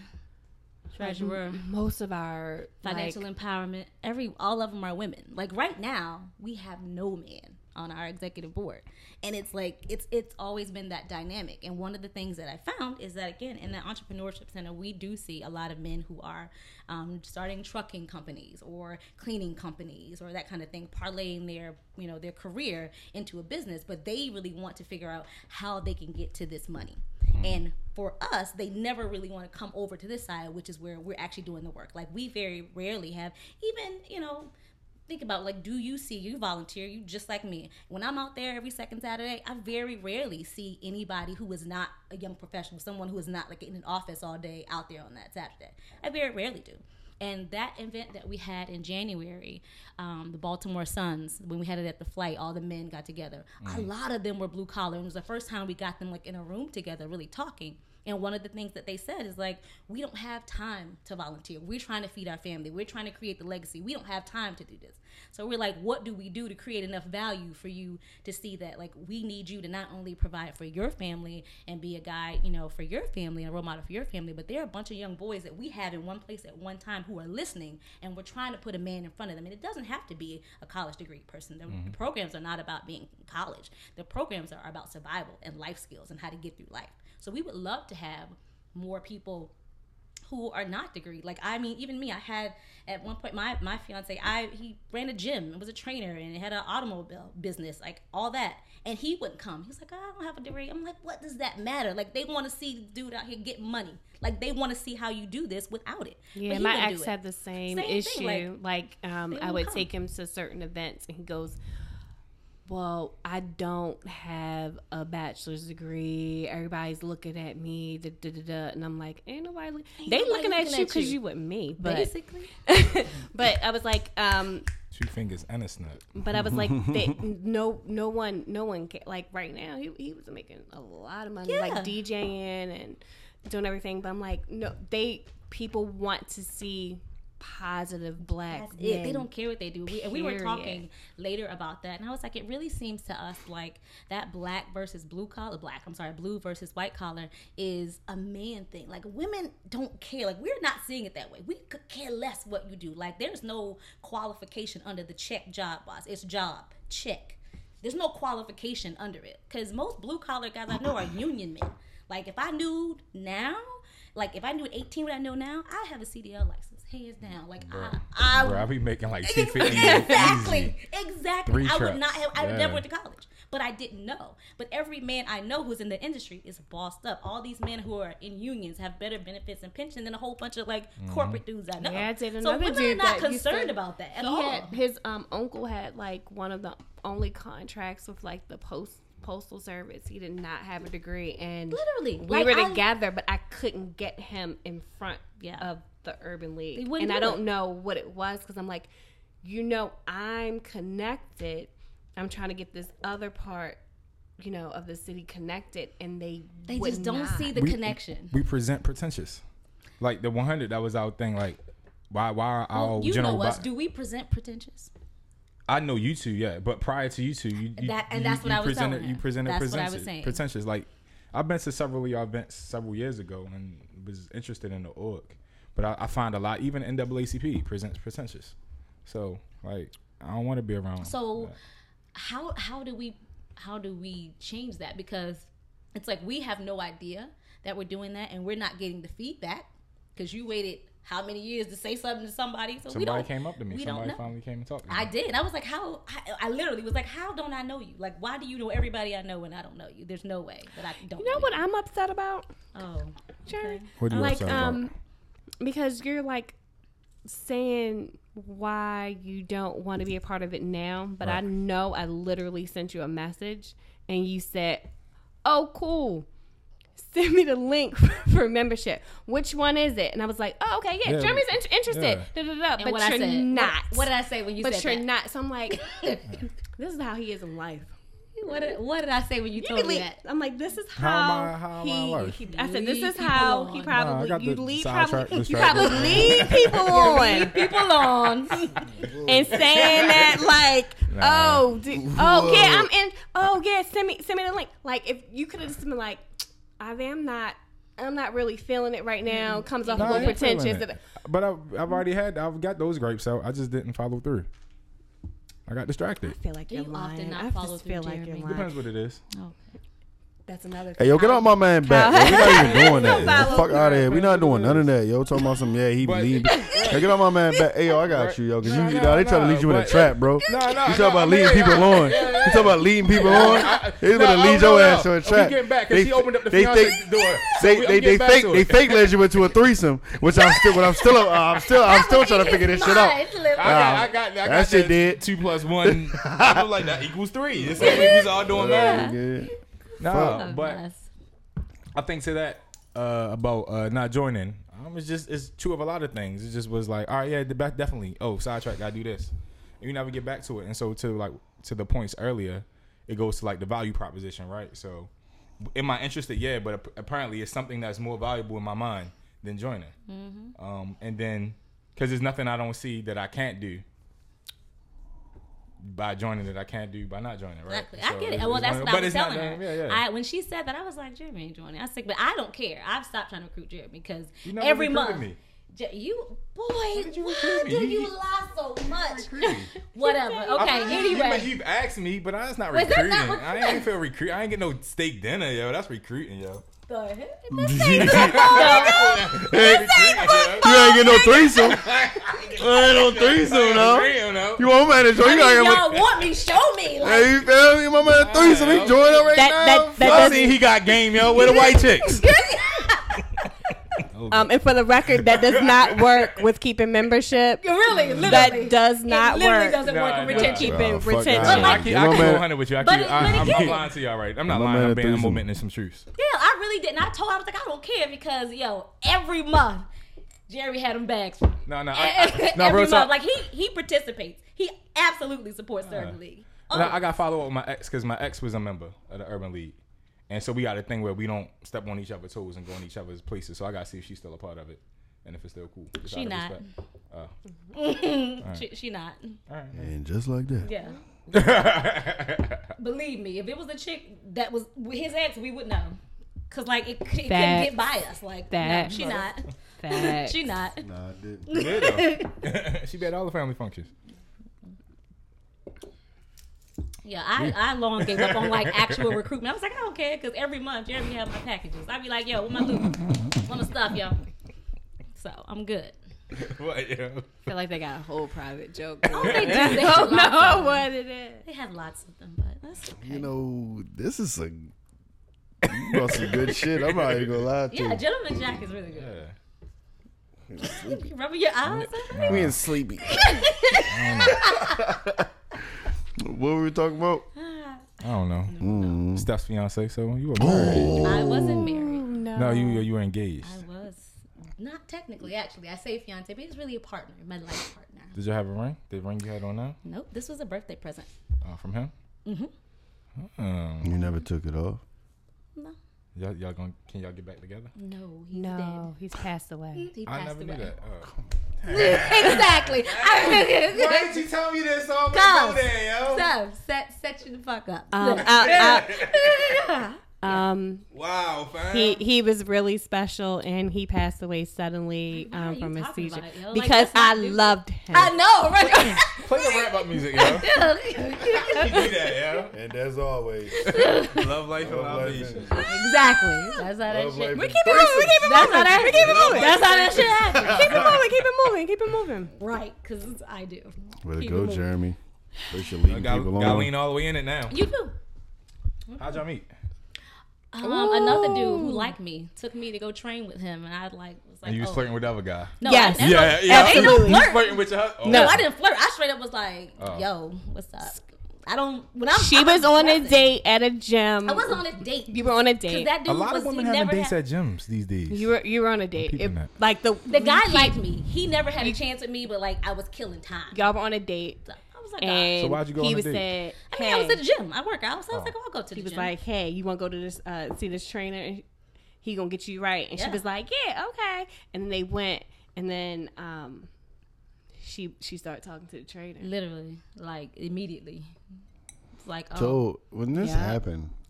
treasurer, most of our financial like, empowerment. Every all of them are women. Like right now, we have no man on our executive board, and it's like it's it's always been that dynamic. And one of the things that I found is that again in the entrepreneurship center, we do see a lot of men who are um, starting trucking companies or cleaning companies or that kind of thing, parlaying their you know their career into a business, but they really want to figure out how they can get to this money. And for us, they never really want to come over to this side, which is where we're actually doing the work. Like we very rarely have even, you know, think about like do you see you volunteer you just like me when i'm out there every second saturday i very rarely see anybody who is not a young professional someone who is not like in an office all day out there on that saturday i very rarely do and that event that we had in January, um, the Baltimore Suns, when we had it at the flight, all the men got together. A lot of them were blue collar, and it was the first time we got them like in a room together, really talking. And one of the things that they said is like, we don't have time to volunteer. We're trying to feed our family. We're trying to create the legacy. We don't have time to do this. So we're like, what do we do to create enough value for you to see that like we need you to not only provide for your family and be a guide, you know, for your family and a role model for your family, but there are a bunch of young boys that we have in one place at one time who are listening and we're trying to put a man in front of them. And it doesn't have to be a college degree person. The, the programs are not about being in college. The programs are about survival and life skills and how to get through life. So we would love to have more people who are not degree. Like I mean, even me, I had at one point my my fiance, I he ran a gym and was a trainer and had an automobile business, like all that. And he wouldn't come. He's like, I don't have a degree. I'm like, what does that matter? Like they want to see the dude out here get money. Like they want to see how you do this without it. Yeah, my ex had the same, Same thing, issue. like, um, I would come. take him to certain events, and he goes, "Well, I don't have a bachelor's degree. Everybody's looking at me, da, da, da, da. and I'm like, ain't nobody. Look- they nobody looking, at you because you. you with me, but basically. but I was like, um, Two fingers and a snap. but I was like, they, no, no one, no one. Ca- like right now, he he was making a lot of money, Yeah. like DJing and doing everything. But I'm like, no, they people want to see positive black. They don't care what they do. We, and we were talking later about that, and I was like, it really seems to us like that black versus blue collar, black, I'm sorry, blue versus white collar is a man thing. Like women don't care. Like we're not seeing it that way. We could care less what you do. Like there's no qualification under the check job boss. It's job check. There's no qualification under it because most blue collar guys I know are union men. Like if I knew now, like if I knew at 18 what I know now, I have a CDL license. Hands down. Like I, I Bro, I be making like two fifty. exactly, exactly. Three I would not have. I would Yeah. never went to college, but I didn't know. But every man I know who's in the industry is bossed up. All these men who are in unions have better benefits and pension than a whole bunch of like Mm-hmm. corporate dudes I know. Yeah, I did so another women are not that used to- concerned about that at he all. had his um uncle had like one of the only contracts with like the post postal service. He did not have a degree, and Literally, we Like, were I- together, but I couldn't get him in front Yeah. of the Urban League, wouldn't and I do don't it. know what it was because I'm like. you know, I'm connected. I'm trying to get this other part, you know, of the city connected, and they They would just don't not. see the We- connection. We present pretentious. Like the 100, that was our thing. Like, why? Why are our Well, you general? know us. bi- Do we present pretentious? I know you two, yeah, but prior to you two, you, you That- and you- that's what you I was presented. telling You presented That's what I was saying. pretentious. Like, I've been to several of your events several years ago and was interested in the org, but I, I find a lot, even NAACP presents pretentious. So, like, I don't want to be around. So that. how how do we how do we change that? Because it's like we have no idea that we're doing that, and we're not getting the feedback because you waited how many years to say something to somebody. So we somebody don't. came up to me. Somebody finally came and talked to me. I did. I was like, how? I, I literally was like, how don't I know you? Like, why do you know everybody I know and I don't know you? There's no way that I don't. You know what I'm upset about, Oh, Jerry? okay. What are you like upset about? Um, because you're like saying why you don't want to be a part of it now but i know i literally sent you a message and you said oh cool. Send me the link for membership. Which one is it? And i was like oh okay yeah, Yeah, jeremy's in- interested. yeah. da, da, da, And but what you're I said, not. What, what did I say when you but said you're that? not. So i'm like this is how he is in life What did, what did I say when you, you told be me leave- that? I'm like, this is How how, am I- how am I he, he- I said, this is how he probably got you the lead sidetrack- probably you probably lead people on People on. and saying that like, Nah. oh, do, oh yeah, I'm in. Oh yeah, send me send me the link. Like if you could have just been like, I'm not. I'm not really feeling it right now. Comes off Nah, a I little pretentious. it. But I've, I've already had, I've got those grapes out. I just didn't follow through. I got distracted. I feel like you're You often lying. not I follow just through, feel like Jeremy. you're lying. Depends what it is. Oh. That's another. Hey, yo, get Kyle- off my man back. Yo. We not even doing that. Yo. Fuck out of here. We not doing none of that, yo. Talking about some, yeah, he But- believe. Hey, get off my man back. Hey, yo, I got you, yo. Cause Nah, you, nah, nah, they try to lead you in a trap, bro. No, no, You no, talk about leading people on. yeah, yeah, You talk about leading people on. They No, gonna lead your ass to a We trap. getting back, 'cause They- she opened up the they think- door. They they they fake they fake led you into a threesome, which I'm still, but I'm still, uh, I'm still, I'm still trying to figure this shit out. I got, I got, I got that shit the did. Two plus one. I was like that equals three. It's like we was all doing math. Yeah. No, Fuck. but Mess. I think to that uh, about uh, not joining, um, it's just it's true of a lot of things. It just was like, all right, yeah, de- definitely. Oh, sidetrack, gotta do this. And you never get back to it. And so to like to the points earlier, it goes to like the value proposition, right? So, am I interested? Yeah, but ap- apparently it's something that's more valuable in my mind than joining. Um, and then because there's nothing I don't see that I can't do by joining it. I can't do by not joining, right? Exactly. So I get it. it's- Well, it's that's what but I was it's not telling her. Yeah, yeah. I, when she said that, I was like, Jeremy ain't joining. I said, but I don't care. I've stopped trying to recruit Jeremy because You never every month. me. You boy, did you why do You- you- lie so much? Whatever. Okay. I- anyway, you, you've asked me, but I, that's not recruiting. not I ain't feel recruit. I ain't get no steak dinner, yo. That's recruiting, yo. The heck? Hey, you ain't get no threesome. I ain't no threesome, no. no. You want man to join? I You mean, gotta y'all get my. want me? Show me. Like, Hey, you feel me? My man threesome. He joined up right That- now. that- that I does- seen he got game, yo. Where the white chicks? Um, and for the record, that does not work with keeping membership. really, literally, That does not it literally work. doesn't work Nah, with nah. retention. Keeping retention. that. I like- keep, Give I my keep 100 with you. I But keep, it- I, but I'm, I'm lying to y'all, right? I'm not lying. I'm, being, I'm threesome. some truths. Yeah, I really didn't. I told I was like, I don't care because yo, every month Jerry had them bags. No, no, I, I, no, every real month, talk. like he he participates. He absolutely supports the Urban League. Oh, I, I got follow up with my ex because my ex was a member of the Urban League. And so we got a thing where we don't step on each other's toes and go in each other's places. So I got to see if she's still a part of it and if it's still cool. She not. respect. Oh. she, she not. All right. And just like that. Yeah, believe me, if it was a chick that was his ex, we would know. Cause like it, it couldn't get by us. Like no, she not. Facts. She not. Nah, I didn't. She be at all the family functions. Yeah, I, mm. I long gave up on like actual recruitment. I was like, I don't care because every month Jeremy have my packages. I'd be like, yo, what my loot? What my stuff, yo? So I'm good. what, yo? feel like they got a whole private joke. Oh, they do. They don't have lots of know them. what it is. They have lots of them, but that's okay. You know, this is a. You brought some good shit. I'm not even gonna lie to you. yeah. Gentleman Jack is really good. Yeah. Sleepy. Rubbing your eyes. We ain't sleepy. What were we talking about? I don't know. Mm. Steph's fiance, so you were married. I wasn't married. No. No, you you were engaged. I was Not technically, actually. I say fiance, but he's really a partner, my life partner. Did you have a ring? The ring you had on now? Nope, this was a birthday present. Uh, from him? Mhm. Um, You never took it off. No, y'all, y'all going can y'all get back together? no, he's No, he's passed away. dead. He I never away. knew that. Oh. exactly. Why didn't you tell me this? So I'm go there, yo. so, set, set you the fuck up. Um, I- I- um, Wow, fam. he he was really special, and he passed away suddenly um, from a seizure it, yo? Like, because that's I loved him. I know, right? Play the rap up music, yo. You do that, And as always. Love life and Love life salvation. exactly. That's how that shit. we keep it moving. We keep it That's moving. how that. We keep it moving. That's how that shit happens. Keep it moving. Keep it moving. Keep it moving. Right, because I do. Way to go. Jeremy. First you're I leading got, people got on. lean all the way in it now. You do. How'd y'all meet? Um, another dude who liked me took me to go train with him, and I like was like, And you was oh. flirting with the other guy. No, Yes. I, Yeah, no, yeah. Ain't no absolutely. You flirt. flirting with your husband? No, No. I didn't flirt. I straight up was like, Oh. "Yo, what's up?" I don't. When I'm, She I'm was on a date at a gym. I wasn't on a date. You were on a Because date. that dude A lot was, of women he having dates had, at gyms these days. You were you were on a date. It- like the The guy liked me. He never had a chance with me, but like I was killing time. Y'all were on a date, So I was like, ah. and So why'd you go he on a was date? said, I "Hey." mean, I was at the gym. I work out, so I was Oh. like, oh, I'll go to the gym. he was gym. like, "Hey, you want to go to this uh, see this trainer? He gonna get you right." And she was like, "Yeah, okay." And then they went, and then um, she she started talking to the trainer. literally, like immediately. It's like, oh, So when this Yeah. happened,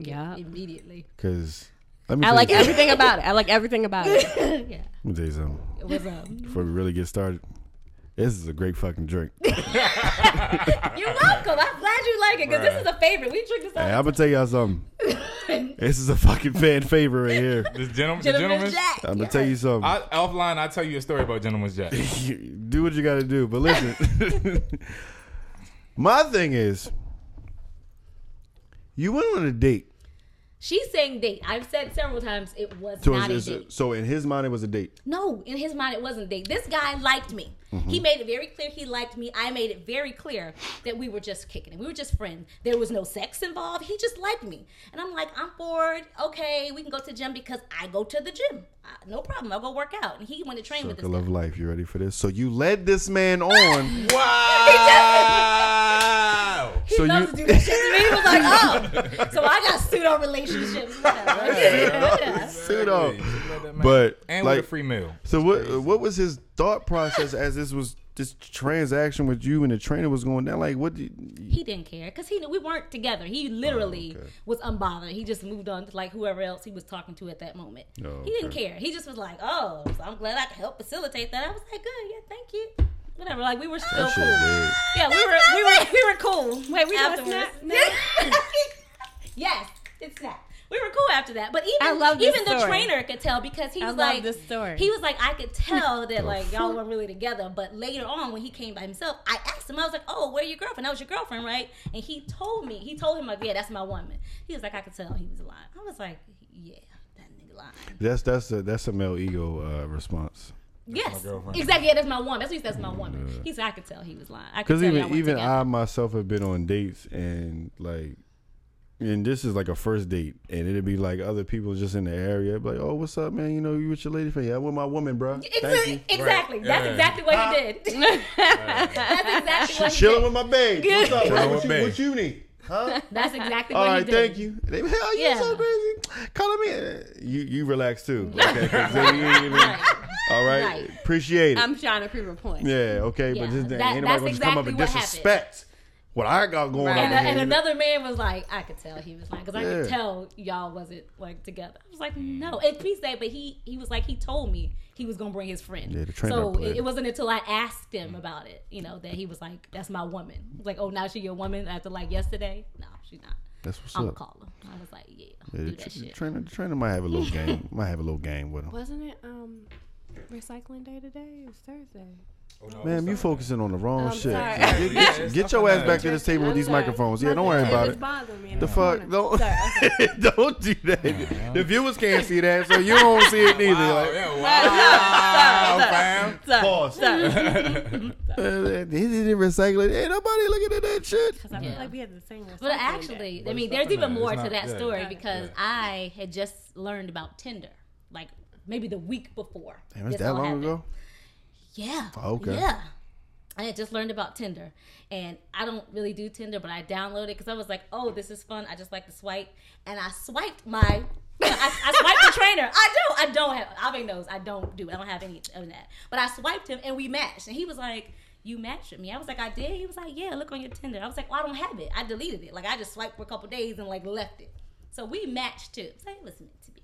Yeah, immediately. because let me I like you, everything about it. I like everything about it. yeah, Let me tell you something. it was um. Before we really get started, this is a great fucking drink. You're welcome. I'm glad you like it because this is a favorite. We drink this all Hey, the I'm gonna tell y'all something. This is a fucking fan favorite right here. This gentleman, the Gentleman's gentleman. Jack. I'm gonna tell you something. I, offline, I'll tell you a story about Gentleman's Jack. do what you gotta do, but listen. My thing is, you went on a date. She's saying date. I've said several times it was So, not a it's- it's- date. so in his mind, it was a date. No, in his mind, it wasn't a date. This guy liked me. Mm-hmm. He made it very clear he liked me. I made it very clear that we were just kicking it. We were just friends. There was no sex involved. He just liked me. And I'm like, I'm bored. Okay, we can go to the gym because I go to the gym. No problem. I'll go work out. And he went to train with this Circle guy. of life. You ready for this? So you led this man on. Wow! He So loves you- to do that shit to me. He was like, oh. so I got pseudo relationships. Yeah. Pseudo. Hey, let that man- But and like, with a free meal. so what? What was his thought process as this was this transaction with you and the trainer was going down? Like, what? Did, He didn't care because he knew we weren't together. He literally Oh, okay. was unbothered. He just moved on to like whoever else he was talking to at that moment. Oh, He didn't care. He just was like, "Oh, so I'm glad I could help facilitate that." I was like, "Good, yeah, thank you." Whatever. Like we were still that cool. shit dead. Yeah, we were we were we were cool. Wait, we doing afterwards. snap yes, it's snap. We were cool after that, but even I love this even the trainer could tell because he was love like this story. He was like, I could tell that like y'all weren't really together. But later on, when he came by himself, I asked him. I was like, Oh, where your girlfriend? That was your girlfriend, right? And he told me. He told him like, Yeah, that's my woman. He was like, I could tell he was lying. I was like, Yeah, that nigga lying. That's that's a that's a male ego uh, response. Yes, girlfriend. exactly. Yeah, that's my woman. That's what he says. My woman. He said I could tell he was lying. Because even even together. I myself have been on dates and like, and this is like a first date, and it'd be like other people just in the area, be like, oh, what's up, man? You know, you with your lady friend? Yeah, I'm with my woman, bro. Thank Exactly. you. exactly. That's Yeah. exactly what he did. That's exactly what he Chilling did. with my babe. What's up? Chilling man? with What you, babe. what you need? Huh? That's exactly All what right, he did. thank you. They, Hell, you Yeah. so crazy. Calling me. Uh, you you relax too. Okay, 'cause then you ain't even- all right. Right. Appreciate it. I'm trying to prove a point. yeah. Okay, Yeah, but just that- ain't nobody gonna just come up and disrespect. happened. Disrespect what I got going Right. on. And, and another man was like, I could tell he was lying because I could tell y'all wasn't like together. I was like, no. And he said, but he he was like, he told me he was gonna bring his friend. Yeah, the so it, it. it wasn't until I asked him about it, you know, that he was like, that's my woman. I was like, oh, now she your woman after like yesterday? No, she's not. That's what's I'm gonna up. call her. I was like, yeah, Yeah, do the, that tra- shit. trainer, the trainer might have a little game. Might have a little game with him. Wasn't it um recycling day today? It was Thursday. Man, you focusing on the wrong I'm shit. sorry. Get, Yeah, get, it's get your ass back to this table with I'm these sorry. microphones. Yeah, don't worry bad. about was it. bothering me The the fuck? Don't Sorry. don't do that. The viewers can't see that, so you don't see it neither. Wow, Like, yeah, wow, fam. Sorry. Pause. Sorry. Uh, he didn't recycle it. Ain't nobody looking at that shit. Because I feel Yeah. like we had the same. But recycling actually. I mean, there's even more to that story because I had just learned about Tinder, like maybe the week before. Damn, it's this that all long happened. ago. Yeah. Okay. Yeah. I had just learned about Tinder, and I don't really do Tinder, but I downloaded because I was like, "Oh, this is fun." I just like to swipe, and I swiped my, I, I swiped the trainer. I don't, I don't have. Ave knows I don't do. I don't have any of that. But I swiped him, and we matched, and he was like, "You matched with me." I was like, "I did." He was like, "Yeah, look on your Tinder." I was like, "Well, I don't have it. I deleted it. Like I just swiped for a couple days and like left it." So we matched too. So it was meant to me.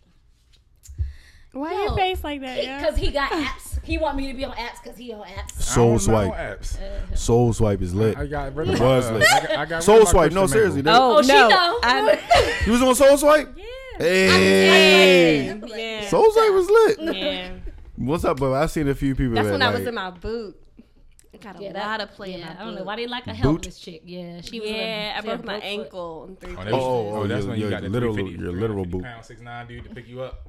Why Yo, your face like that? Because he got apps. He want me to be on apps because he on apps. Soul I don't know swipe. apps. Uh-huh. Soul swipe is lit. I got rid It of was my, lit. I got, I got Soul swipe. No, seriously. mingle. Oh, Oh, she no. know. I- You was on Soul Swipe? Hey. Yeah. yeah. Soul Swipe was lit. yeah. What's up, bro? I seen a few people That's that when I was in my boot. I got a Yeah, lot that, of play in yeah, my I don't know why they like a Boot? helpless chick. Yeah, she was. Yeah, a, I she broke my ankle. Oh, days. that was- Oh, oh, that's your- when you got the literal- your literal boot. pound, six nine dude to pick you up.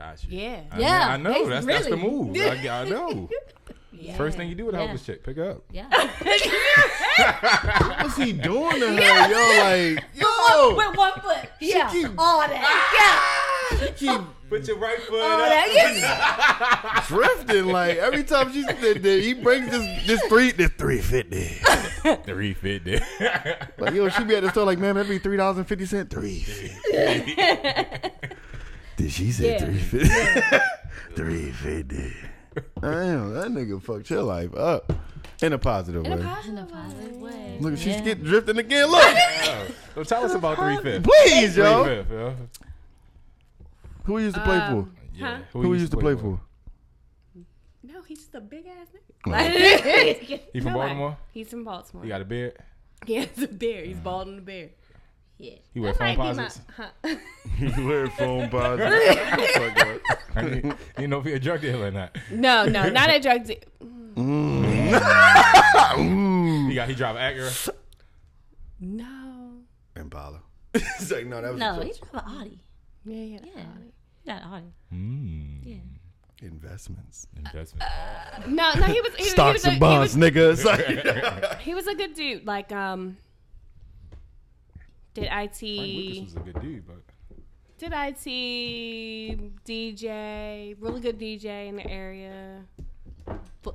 Ah, gotcha. Yeah. I Yeah, know, I know. they That's that's the move. I, I know. Yeah. First thing you do with a Yeah. helpless chick, pick up. Yeah. What's he doing to her? Yo, like, yo. With one foot. Yeah. keep- All that. Yeah. She keep Put your right foot Yeah. All that. Yeah. drifting. Like every time she said that, he brings this this three this three fifty. The refit there. Like yo, she be at the store like, man, that'd be three dollars and fifty cent. Three fifty. Did she say Yeah. three fifty? Three fifty. Damn, that nigga fucked your life up in a positive In a way. positive In a positive way. Look, she's getting drifting again. Look, so tell us about three fifth. please, Three yo. fifth, yo. Who we used to play Um, for? Yeah. Huh? Who we used to play for? No, he's just a big ass nigga. Like, He from nobody. Baltimore. He's from Baltimore. He got a beard. He has a beard. He's bald and a beard. Yeah. He wear That phone might be my. Huh. You wear phone pods. you, you know if he a drug dealer or not. No, no, not a drug deal. He got he drive an Acura. No. Impala. It's like, no, that was No, he joke. drive an Audi. Yeah, yeah. Yeah. He got Audi. Mm. Yeah. investments. Investment. No, no, he was. He, Stocks he was and a, bonds, He was, nigga. It's like, he was a good dude. Like, um, did Frank Lucas IT, was a good dude, but did IT, DJ, really good DJ in the area,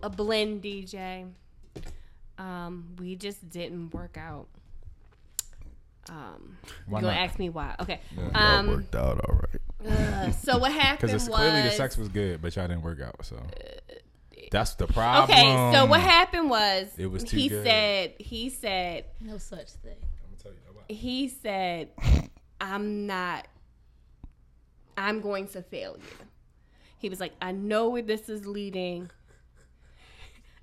a blend DJ. Um, we just didn't work out. Um, why you gonna not? ask me why? Okay. that Um, worked out all right. uh, so what happened Because was it's clearly the sex was good, but y'all didn't work out. So that's the problem. Okay, so what happened was It was too he good. said he said No such thing. He said I'm not I'm going to fail you. He was like, I know where this is leading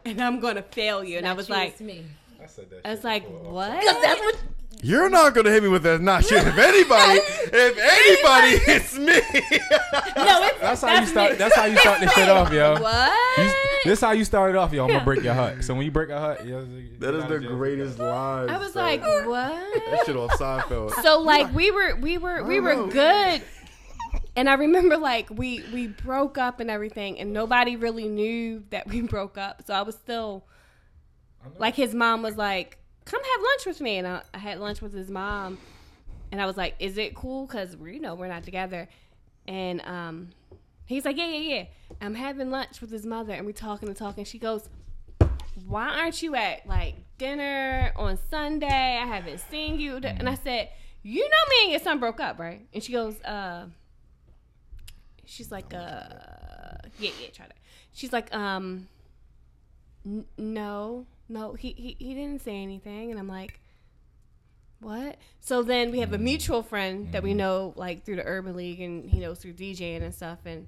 and I'm gonna fail you. And I was like me. I said that. I was like, before. what? Because that's what. You're not gonna hit me with that not shit. If anybody, if anybody hits me, No, it's That's how you start. That's how you start this shit off, yo. what? You- this how you started off, yo. I'm gonna break your heart. So when you break a heart, yo, that is the greatest line. I was like, what? that shit off Seinfeld. so like we were we were we were know. good and i remember like we we broke up and everything and nobody really knew that we broke up so i was still like his mom was like come have lunch with me. And i, I had lunch with his mom. And i was like is it cool? Because we you know we're not together. And um he's like yeah yeah yeah. I'm having lunch with his mother. And we're talking and talking. She goes why aren't you at like dinner on Sunday? I haven't seen you. And I said, you know me and your son broke up, right? And she goes, uh, she's like, uh, yeah, yeah, try that. She's like, um, n- no, no, he, he, he didn't say anything. And I'm like, what? So then we have a mutual friend that we know like through the Urban League and he knows through DJing and stuff. And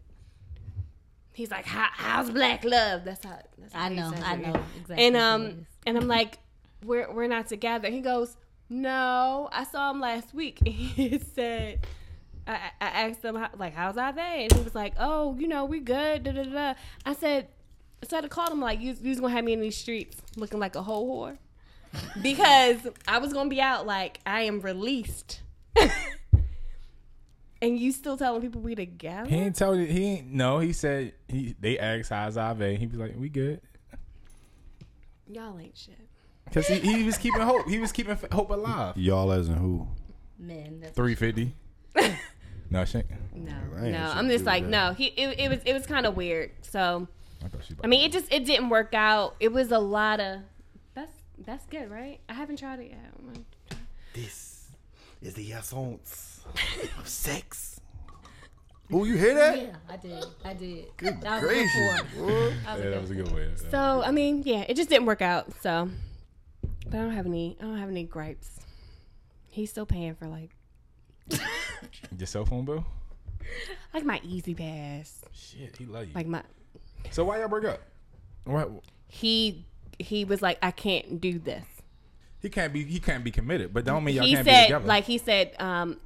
he's like, How, how's Black Love? That's how, that's how I know. I know exactly. And um, and I'm like, we're we're not together. He goes, no, I saw him last week. he said, I, I asked him how, like, how's Ave? And he was like, oh, you know, we good. Da, da, da, da. I said, so I called him like, you you's gonna have me in these streets looking like a whole whore because I was gonna be out like I am released. And you still telling people we together? He ain't told it. He ain't. No, he said he. They asked how's Ave. He was like, we good. Y'all ain't shit. Cause he, he was keeping hope. He was keeping hope alive. Y'all as in who? Men. That's Three fifty. No, she. ain't- No, I no. I'm just like with no. He it, it was it was kind of weird. So I thought she. I mean, it just it didn't work out. It was a lot of that's that's good, right? I haven't tried it yet. I'm gonna try. This is the essence of sex. Oh, you hear that? Yeah, I did. I did. Good That was gracious. good That was yeah, that was a good way. So I mean, yeah, it just didn't work out. So, but I don't have any. I don't have any gripes. He's still paying for like Your cell phone bill? like my E-ZPass, Shit, he love you. like my so why y'all break up? What? he he was like I can't do this. He can't be. He can't be committed. But don't mean y'all he can't be said together. like he said um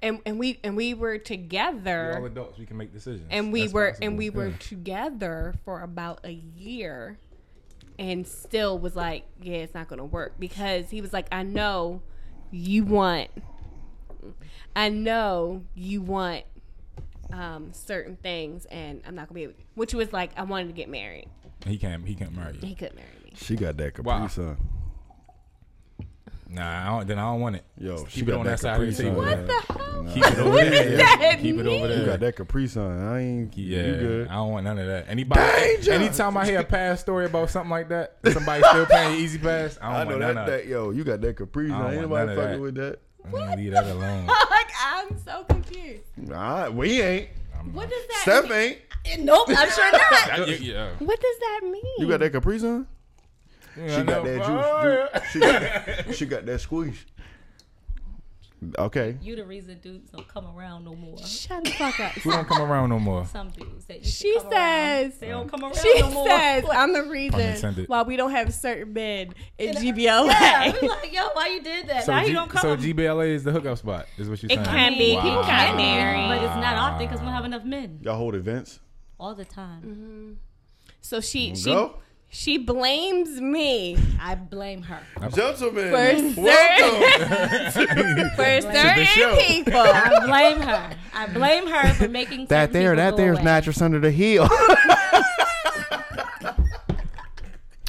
and and we and we were together. We're all adults. We can make decisions. and we That's were possible. and we were Yeah. together for about a year and still was like yeah it's not gonna work because he was like i know you want i know you want um certain things and i'm not gonna be able which was like i wanted to get married He can't. He can't marry you. he couldn't marry me She got that Capri Wow. Sun. Nah, I don't, then I don't want it. Yo, Keep she it got on that that side Capri Sun. what the hell Keep it over there. yeah. that Keep it over there. You got that Capri Sun. I ain't. Keep, Yeah, You good? I don't want none of that. Anybody, Danger! anytime I hear a past story about something like that, somebody still paying E-ZPass, I don't I know want that, of that. Yo, you got that Capri I Sun. don't Ain't nobody fucking that. with that. I'm gonna leave that alone. like i'm so confused Nah, we ain't. what does that Steph mean? ain't. Eh, nope, I'm sure not. Yeah, yeah. what does that mean You got that Capri Sun? Yeah, She I got that juice. juice. She got that, she got that squeeze. Okay. You the reason dudes don't come around no more. shut the fuck up We don't come around no more. Some dudes that She come around, says they don't come around She no more. says I'm the reason why we don't have certain men in And I- GBLA. Yeah, we like, yo, why you did that? So, now G- you don't come. so GBLA is the hookup spot, is what you're It can be. People got married. but it's not often because we don't have enough men Y'all hold events? all the time. Mm-hmm. So she she Go. She blames me I blame her. Gentlemen, For welcome. for certain show. people. I blame her. I blame her for making that there, that there's away. mattress under the heel.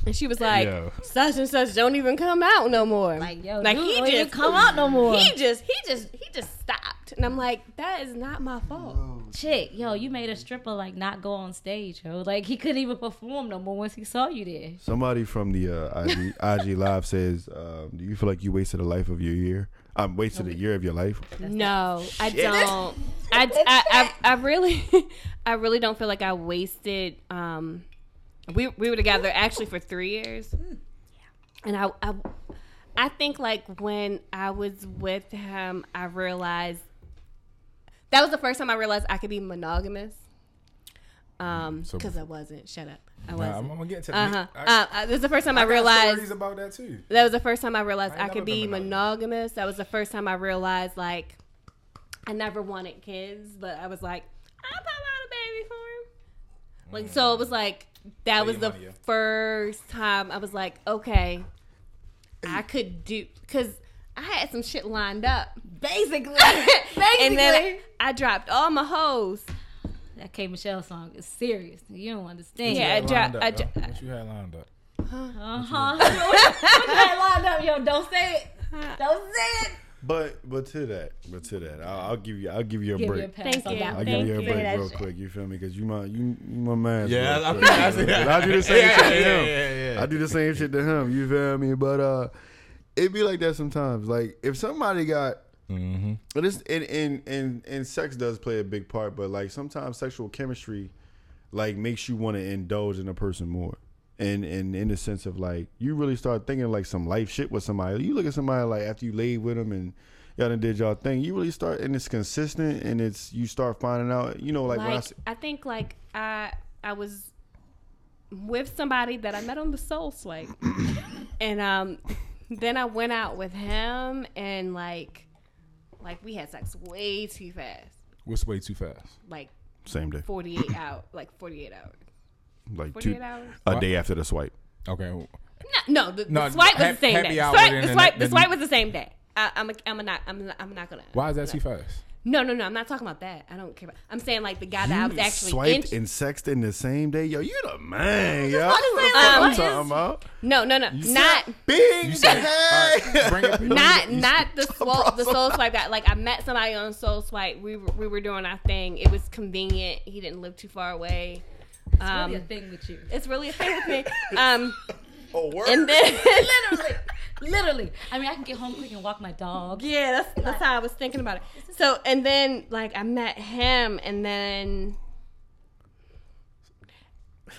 And she was like, Yo. such and such don't even come out no more. Like yo, Like, dude, he don't even just- come out no more. he just he just he just stopped. And I'm like, that is not my fault. Chick, yo, you made a stripper like not go on stage, yo. Like he couldn't even perform no more once he saw you there. Somebody from the uh, IG, IG Live says, um, "Do you feel like you wasted a life of your year? I'm wasted a year of your life." No, I don't. I, I, I, I really, I really don't feel like I wasted. Um, we we were together actually for three years, and I, I, I think like when I was with him, I realized that was the first time I realized I could be monogamous. Um, So- because I wasn't. Shut up. i wasn't i'm I'm gonna get to Uh that. huh. Uh, uh, this is the first time I, got realized stories about that too. that was the first time I realized I I, could be monogamous. monogamous. That was the first time I realized like I never wanted kids, but I was like, I'll pop out a baby for him. Like so it was like that Pay was the money, yeah. first time I was like, okay, I could do because I had some shit lined up. Basically. and then I, I dropped all my hoes. that K Michelle song is serious. You don't understand. Yeah, I What you dro- had lined I up, dro- though? What you had lined up? Uh huh. what you had lined up, yo? Don't say it. Don't say it. But but to that, but to that, I'll, I'll give you I'll give you a Give me a break. pass Thank you. I'll one. give you a Thank you. break real quick. You feel me? Because you my you, you my man. Yeah, real I- quick. I see that. I do the same Yeah, shit to yeah, him. yeah, yeah. I do the same shit to him. You feel me? But uh, it be like that sometimes. Like if somebody got Mm-hmm. But it's and, and and and sex does play a big part, but like sometimes sexual chemistry like makes you want to indulge in a person more. And and in the sense of like you really start thinking like some life shit with somebody. You look at somebody like after you laid with them and y'all done did y'all thing, you really start and it's consistent and it's you start finding out, you know, like, Like, when I I, s- think like I I was with somebody that I met on the Soul Swipe, and um, then I went out with him and like like we had sex way too fast, What's way too fast? like same day, forty eight out, like forty eight hours, like two eight hours. a day after the swipe. Okay. No, no, the, the No, swipe was hap- the same day. Swipe, then the the swipe, ne- the swipe was the same day. I, I'm a, I'm a not I'm not, I'm not gonna. Why is that too fast? No, no, no. I'm not talking about that. I don't care about. I'm saying like the guy that I was You actually swiped in- and sexted in the same day. Yo, you the man, yo. about to say, What the like, fuck I'm what is- talking about. No, no, no. You Not said big. You said, hey. bring it, not it. not the soul, the soul swipe guy. Like I met somebody on soul swipe. We were, we were doing our thing. It was convenient. He didn't live too far away. It's Um, really a thing with you. it's really a thing with me. Um, Oh, word. and then literally, literally. I mean, I can get home quick and walk my dog. yeah, that's that's how I was thinking about it. So and then like I met him, and then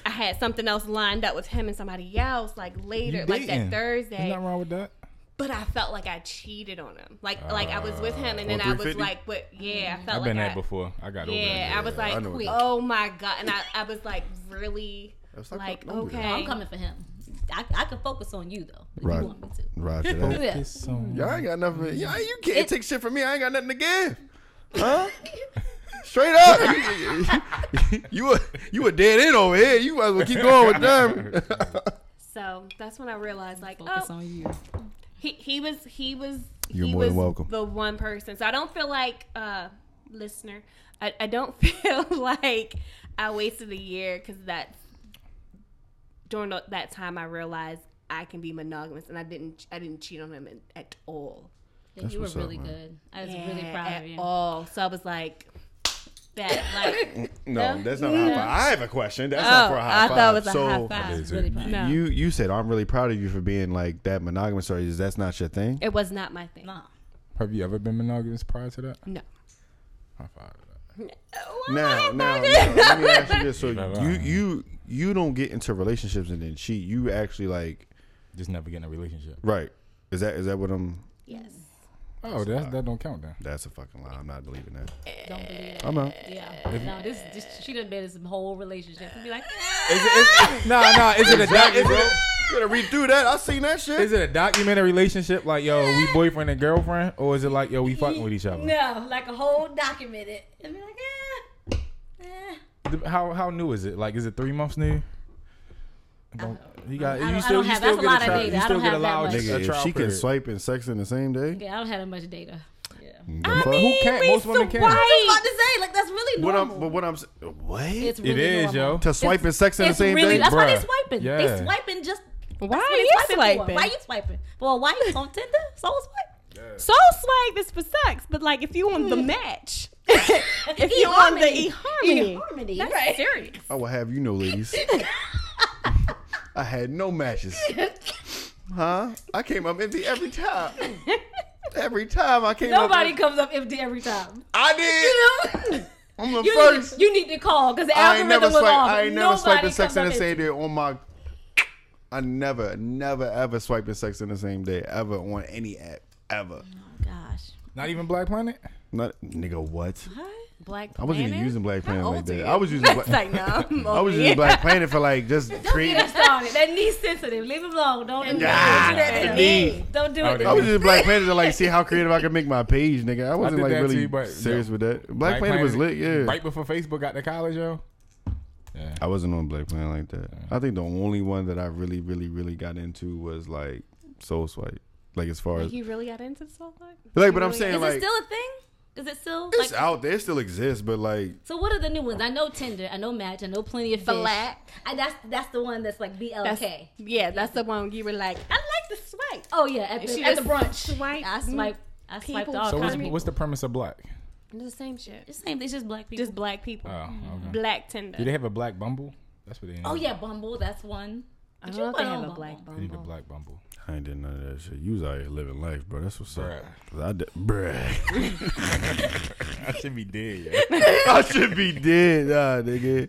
I had something else lined up with him and somebody else like later, like that. Thursday. There's nothing wrong with that. But I felt like I cheated on him. Like like I was with him, and uh, then I was like, "What? Yeah, I mm-hmm. felt I've like been there I, before. I got over Yeah. I was like, I "Oh my god!" And I, I was like, really, That's not- like, don't do that. okay, I'm coming for him. I, I can focus on you though. If Right. you want me to. Roger that. Yeah. Focus on- Y'all ain't got nothing. Y'all, you can't It- take shit from me. I ain't got nothing to give. Huh? Straight up. you, you, a, you a dead end over here. You might as well keep going with them. So that's when I realized, like, Focus oh, on you. He he was he was You're he more was than welcome. the one person. So I don't feel like uh listener, I, I don't feel like I wasted a year because that's during that time I realized I can be monogamous, and I didn't I didn't cheat on him at, at all. Yeah, That's you were what's up, really good. I was really proud at of you. all. So I was like, that like. no, that's not a high five. I have a question. That's Oh, not for a high I five. thought it was a so, high five. really you. No. You you said I'm really proud of you for being like that monogamous. Or is that's not your thing? It was not my thing. Nah. Have you ever been monogamous prior to that? No. High five. Now, now, now, let me ask you this: So you you you don't get into relationships and then cheat. You actually like Just never get in a relationship. right? Is that is that what I'm? Yes. Oh, that that don't count then. That's a fucking lie. I'm not believing that. Don't believe it. I'm out. Yeah. No, this, this she done been in some whole relationship. To be like, Is it? Is, nah, nah. Is it a doc? Is it? You gotta read through that. I seen that shit. Is it a documented relationship like yo, we boyfriend and girlfriend, or is it like yo, we fucking with each other? no, like a whole documented. And be like, eh, eh. How how new is it? Like, is it three months new? Don't, you got I don't- you I still don't you have- still that's a get lot a of data. You I still don't get have that allowed much. Nigga, if she can period. swipe and sex in the same day, Yeah, I don't have that much data. Yeah. I mean, Who can't? we Most women can't. I was swipe. about to say, like that's really what. I'm, but what I'm, s- what? it's really is, normal. yo. to swipe and sex in the same really day? that's why they Bruh. swiping. Yeah. They swiping just. Why are you swiping for. swiping? Why you swiping? Well, why wife on Tinder? Soul swipe. Soul swipe is for sex, but like if you on the mm-hmm. match, if you on harmony. the eHarmony, eHarmony, that's right. serious. I will have you know, ladies. I had no matches. Huh? I came up empty every time. Every time I came up. Nobody up. comes up empty every time. I did. You know? I'm the You first. need, you need to call because the I algorithm never was swipe. off. I ain't never Nobody swiping sex comes in the same day on my. I never, never, ever swiping sex in the same day ever on any app ever. Oh gosh. Not even Black Planet. Not nigga. What? Black I wasn't even using Black How Planet like old are that. you? I was using. Black, like no, I'm was using. Black Planet for like just Don't creating. get started. That knee sensitive. Leave it alone. Don't do that. it Don't need. Don't do it. they I was using Black Planet to like see how creative I could make my page, nigga. I wasn't did like really too, but, serious yo, with that. Black, Planet, was lit, yeah. Right before Facebook got to college, yo. Yeah. I wasn't on Black Planet like that. I think the only one that I really, really, really got into was like Soul Swipe. Like as far as Like you really got into soul swipe? like, You but I'm saying Is like it still a thing? Is it still it's like? out there, it still exists, but like So what are the new ones? I know Tinder. I know Match. I know Plenty of Fish. Black. I, that's that's the one that's like BLK. That's, yeah, that's the one you were like, I like the swipe. oh yeah, at the, she at the brunch. swiped I swiped. I swiped all So kinds what's, what's the premise of Black? It's the same shit. It's the same. It's just black people. Just black people. Oh, okay. Black Tinder. Do they have a Black Bumble? That's what they. oh yeah, Bumble. That's one. I don't you know if they have on a black Bumble. They need a. Black Bumble. I ain't did none of that shit. You was out here living life, bro. That's what's up. Bruh. 'Cause I did, bruh. I should be dead. I should be dead, nah, nigga.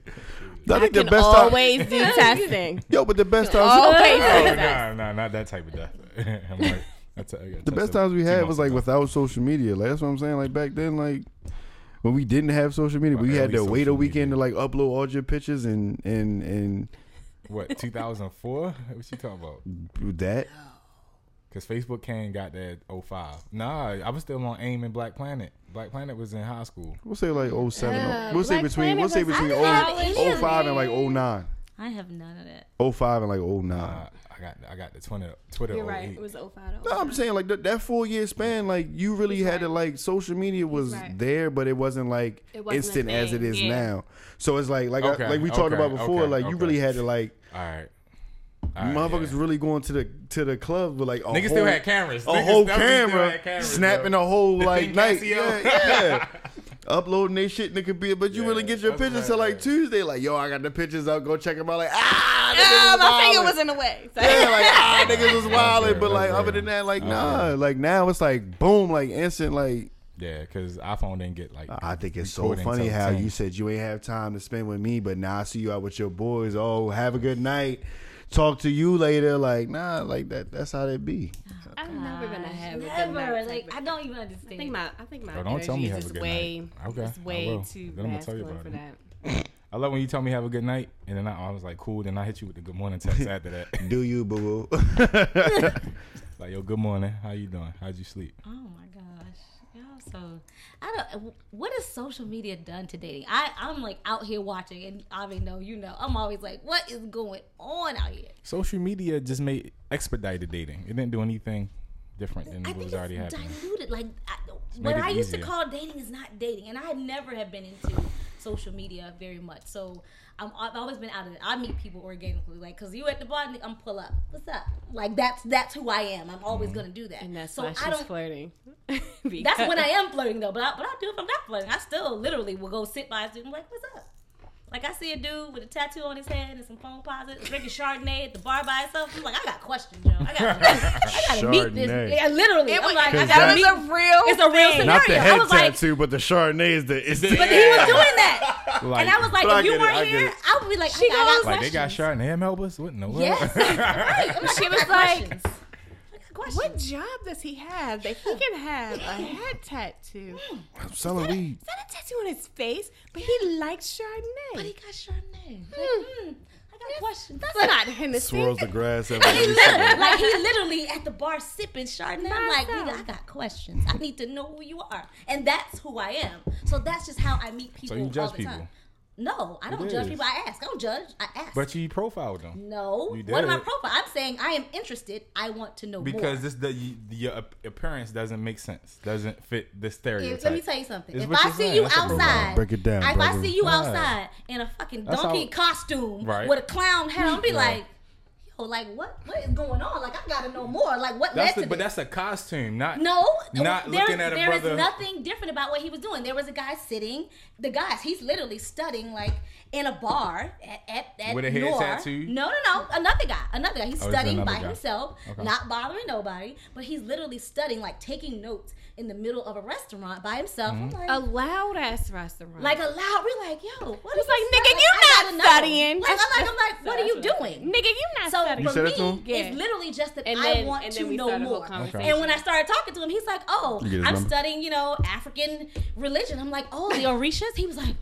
I I think the can best time, always do testing. yo, but the best times, always do Oh, nah, nah, not that type of death. I'm like, that's a, I the best times we had was like ago. without social media. Like that's what I'm saying. Like back then, like when we didn't have social media, Well, we had to wait a weekend media. to like upload all your pictures and and and what 2004? What you talking about? that. Because Facebook came got that 05. Nah, I was still on AIM and Black Planet. Black Planet was in high school. We'll say like 07. Uh, we'll say between Planet we'll say between I didn't have any 0, 05 and like 09. I have none of that. 05 and like 09. Uh, I I got I got the Twitter Twitter. You're right. 08. It was 05 No, I'm saying like that, that four year span, like you really He's had to like social media was right. there, but it wasn't like It wasn't instant as it is yeah. now. So it's like like I- like we talked about before, okay, like you really had to like All right. All right, motherfuckers yeah. really going to the to the club with like a Niggas whole, still had cameras. a Niggas whole camera cameras, snapping bro. a whole The like thing night. Yeah, yeah. Uploading their shit in the computer, but you Yeah, really get your that's pictures right, till like yeah. Tuesday. Like, yo, I got the pictures up. Go check them out. Like, ah, niggas was my finger was in the way. So- Yeah, like ah, niggas was wilding, but like other than that, like nah, like now it's like boom, like instant, like Yeah, because iPhone didn't get like. I think it's so funny how 10. you said you ain't have time to spend with me, but now I see you out with your boys. Oh, have a good night. Talk to you later. Like nah, like that. That's how they be. I'm never gonna Gosh, have a good never. night Like I don't even understand. I understand. think my I think my Oh, don't tell me have is a just good way night. Okay, it's I way will. too Then I'ma tell you masculine about for it. that. I love when you tell me have a good night, and then I, I was like, cool. Then I hit you with the good morning text after that. Do you, boo boo? like, yo, good morning. How you doing? How'd you sleep? Oh my gosh. Y'all so I don't what has social media done to dating? I, I'm like out here watching and I mean know you know. I'm always like, what is going on out here? Social media just made expedited dating. It didn't do anything different than I what was already happening. diluted. Like I, what I used to call dating is not dating, and I never have been into social media very much. So I'm, I've always been out of it. I meet people organically, like because you at the bar, I'm pull up. What's up? Like that's that's who I am. I'm always Mm-hmm. gonna do that. And that's so why she's I don't. flirting. That's when I am flirting though. But I, but I do if I'm not flirting. I still literally will go sit by and be like, what's up? Like I see a dude with a tattoo on his head and some phone posits, drinking Chardonnay at the bar by himself. I'm like, I got questions, yo. I got, I gotta meet this. Yeah, literally. It I'm was, like, I Cause gotta that meet. was a real. It's a real thing. scenario. Not the I head was like- tattoo, but the Chardonnay is the. It's the But he was doing that, Like, and I was like, But I if you get it, weren't I get here, it. I would be like, She I, got goes- like they got questions. shot in the Melbus? What in the world? Yes, right. I'm like, She was like, questions. I got questions. What job does he have that he can have a head tattoo? I'm selling weed. Is that a tattoo on his face? But he likes Chardonnay. But he got Chardonnay. Like, Hmm. hmm, I got questions. That's not Hennessy. Swirls the grass every He every literally, second. like he literally at the bar sipping Chardonnay. I'm like, Myself. nigga, I got questions. I need to know who you are, and that's who I am. So that's just how I meet people. So you all judge the people? Time. No, I don't It judge is. people. I ask. I don't judge. I ask. But you profiled them no, You what am I did. profile? I'm saying I am interested. I want to know because more. this the, the your appearance doesn't make sense. Doesn't fit the If- stereotype. let me tell you something. It's if I see saying. you That's outside, Break it down, If I see you outside in a fucking That's donkey how- costume Right. with a clown hat, I'll be Right. like, yo, like what? What is going on? Like I gotta know more. Like what That's led the, to but this? that's a costume, not No, Not there- looking at a there is brother- nothing different about what he was doing. There was a guy sitting. The guys, he's literally studying like in a bar at at, at With a head Noir. tattoo? No, no, no. Another guy. Another guy. He's Oh, studying by guy. himself, Okay. not bothering nobody. But he's literally studying, like taking notes in the middle of a restaurant by himself. Mm-hmm. Like, A loud ass restaurant. like a loud. We're like, yo, what is It's like, nigga, stuff? you Like, I not studying. Like, I'm like, I'm like, what are you doing? Nigga, you not So studying. You for said me, that to him? Yeah. it's literally just that And I then- want and to then we know started a whole more. conversation. And when I started talking to him, he's like, "Oh, You get his I'm number? studying, you know, African religion." I'm like, "Oh, the Orishas." He was like,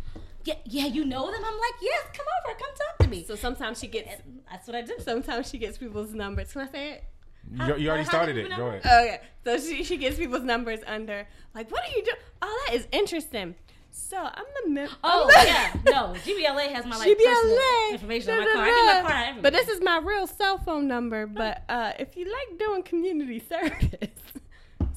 "Yeah, yeah, you know them." I'm like, "Yes, come over, come talk to me." So sometimes she gets That's what I do. sometimes she gets people's numbers. Can I say it? you, you already how started did it. Go ahead. Okay. So she she gets people's numbers under like what are you doing? Oh, that is interesting. So I'm the mem- Oh the- yeah, no, GBLA has my like personal GBLA information on my da, da, card. I give my da. out everywhere. But this is my real cell phone number. But uh, if you like doing community service,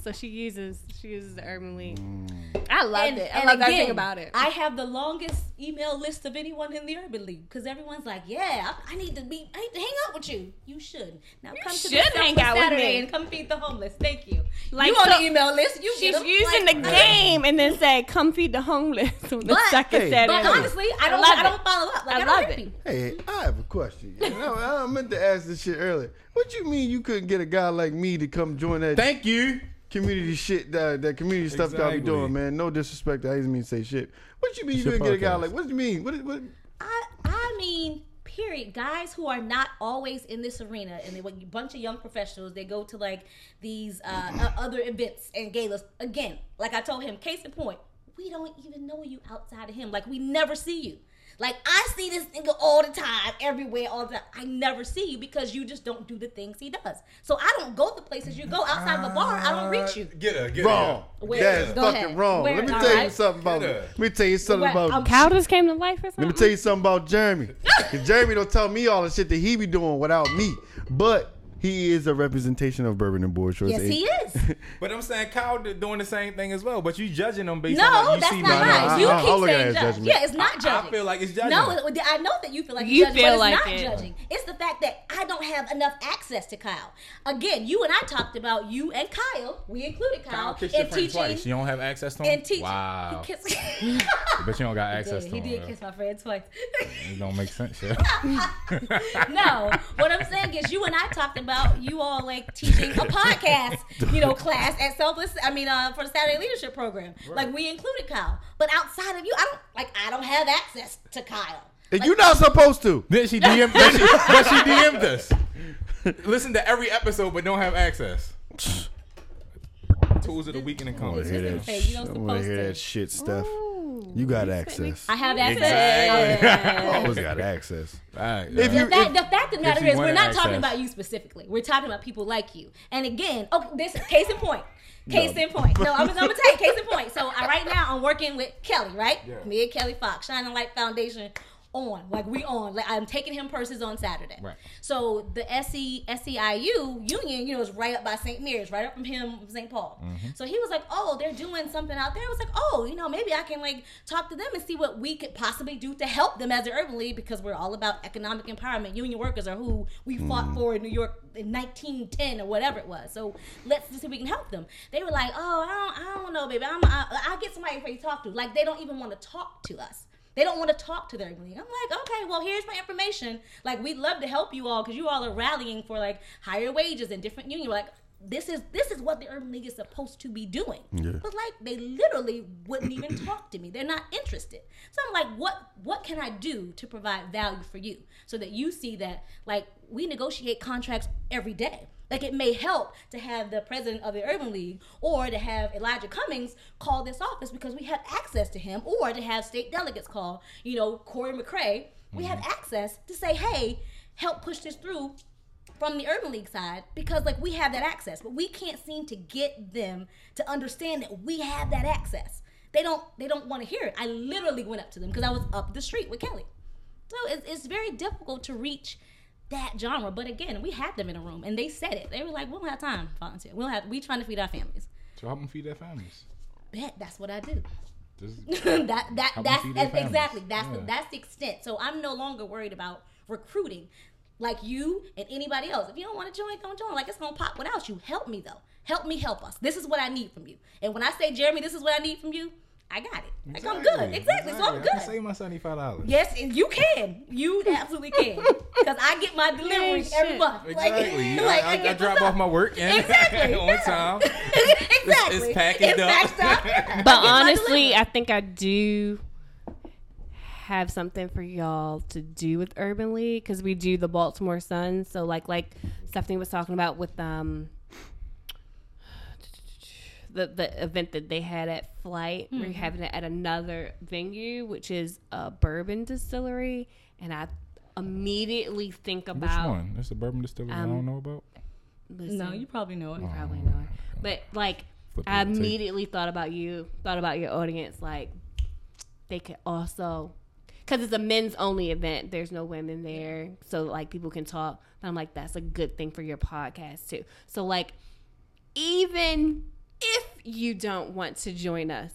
so she uses she uses the Urban League. Mm. I loved and, it. I and love everything again, about it. I have the longest email list of anyone in the Urban League because everyone's like, "Yeah, I, I need to be, I need to hang out with you. You should now come to the should hang Selfless out with Saturday me. and come feed the homeless. Thank you. Like, you on so- the email list? You She's using Like, the game and then say, "Come feed the homeless on the But- second Hey, Saturday." But honestly, I don't. love I, don't follow up. Like, I I, love it. it. Hey, I have a question. You know, I meant to ask this shit earlier. What you mean you couldn't get a guy like me to come join that Thank you. Community shit, that, that community stuff y'all be doing, man? No disrespect. I didn't mean to say shit. What you mean It's you your couldn't get a guy like? What do you mean? What? What? I, I mean, period. Guys who are not always in this arena, and they a bunch of young professionals. They go to like these uh, uh, other events and galas. Again, like I told him, case in point, we don't even know you outside of him. Like we never see you. Like I see this nigga all the time, everywhere, all the time. I never see you because you just don't do the things he does. So I don't go the places you go outside of a bar. I don't uh, reach you. Get her, get Wrong. Where- That's fucking ahead. wrong. Where- let me all tell you something about. Yeah. Let me tell you something Where- about. I'm- Cow just came to life or something. Let me tell you something about Jeremy. 'Cause Jeremy don't tell me all the shit that he be doing without me. But he is a representation of Bourbon and Boy Shorts. Yes, And- he is. But I'm saying Kyle did- doing the same thing as well. But you judging them based No, on what you that's see. not No, no, nice. I- you I- keep I'll look at it saying judge. judgment. Yeah, it's not I- judging. I feel like it's judging. No, I know that you feel like You it's judging, feel but like it's not it. judging. It's the fact that I don't have enough access to Kyle. Again, you and I talked about you and Kyle. We included Kyle, Kyle in teaching. twice. You don't have access to him. In teaching, Wow. he kissed. But you don't got he access did, to him. he did kiss my friend twice. It don't make sense. Yeah. no, what I'm saying is, you and I talked about you all like teaching a podcast, you know, class at Selfless. I mean, uh, for the Saturday Leadership Program. Like we included Kyle, but outside of you, I don't like. I don't have access to Kyle. And you're not supposed to. Then she DM. then she, but she DM'd us. Listen to every episode, but don't have access. Tools of the weekend and I want comedy. to hear Just that. say you don't sh- I want to hear that shit, Steph. You got access. I have access. Exactly. Always got access. Right, If you- The fact, the fact of the matter is, we're wanted not talking about you specifically. We're talking about people like you. And again, okay, this case in point. Case in point. No, I'm, I'm gonna tell you, case in point. So I, right now, I'm working with Kelly, right? Yeah. Me and Kelly Fox, Shining Light Foundation, on like we on. Like I'm taking him purses on Saturday. Right. So the SE SEIU union, you know, is right up by St. Mary's, right up from him, St. Paul. Mm-hmm. So he was like, "Oh, they're doing something out there." I was like, "Oh, you know, maybe I can like talk to them and see what we could possibly do to help them as an urban league because we're all about economic empowerment. Union workers are who we fought for in New York in 1910 or whatever it was. So let's see if we can help them." They were like, "Oh, I don't, I don't know, baby. I'm, I, I'll get somebody for you to talk to." Like they don't even want to talk to us. They don't want to talk to their league. I'm like, okay, well, here's my information. Like, we'd love to help you all because you all are rallying for like higher wages and different unions. Like, this is this is what the urban league is supposed to be doing. Yeah. But like, they literally wouldn't even talk to me. They're not interested. So I'm like, what what can I do to provide value for you so that you see that like we negotiate contracts every day. Like it may help to have the president of the Urban League or to have Elijah Cummings call this office because we have access to him, or to have state delegates call, you know, Cory McCray. We have mm-hmm. access to say, hey, help push this through from the Urban League side because like we have that access, but we can't seem to get them to understand that we have that access. They don't they don't want to hear it. I literally went up to them because I was up the street with Kelly. So it's, it's very difficult to reach that genre. But again, we had them in a room and they said it. They were like, "We don't have time, to volunteer. We don't have. We trying to feed our families." So help them feed their families. Bet that's what I do. That that that's exactly that's the, that's the extent. So I'm no longer worried about recruiting like you and anybody else. If you don't want to join, don't join. Like it's gonna pop without you. Help me though. Help me help us. This is what I need from you. And when I say Jeremy, this is what I need from you. I got it. Like I'm good. Exactly. So I'm good. I can good. save my seventy five dollars. Yes, and you can. You absolutely can. Because I get my deliveries every month. Exactly. like, I, I, I get drop off my work and Exactly, on yeah. time. exactly. it's packaged up. packed up. But honestly. I think I do have something for y'all to do with Urban League because we do the Baltimore Sun. So like like Stephanie was talking about with um the the event that they had at Flight. We're having it at another venue, which is a bourbon distillery, and I immediately think about. Which about one? That's a bourbon distillery I Um, don't know about. listen, No, you probably know it. you probably know it. But like, Flip I the tape. immediately thought about you, thought about your audience. Like, they could also, because it's a men's only event. There's no women there, so like people can talk. But I'm like, that's a good thing for your podcast too. So like, even if you don't want to join us.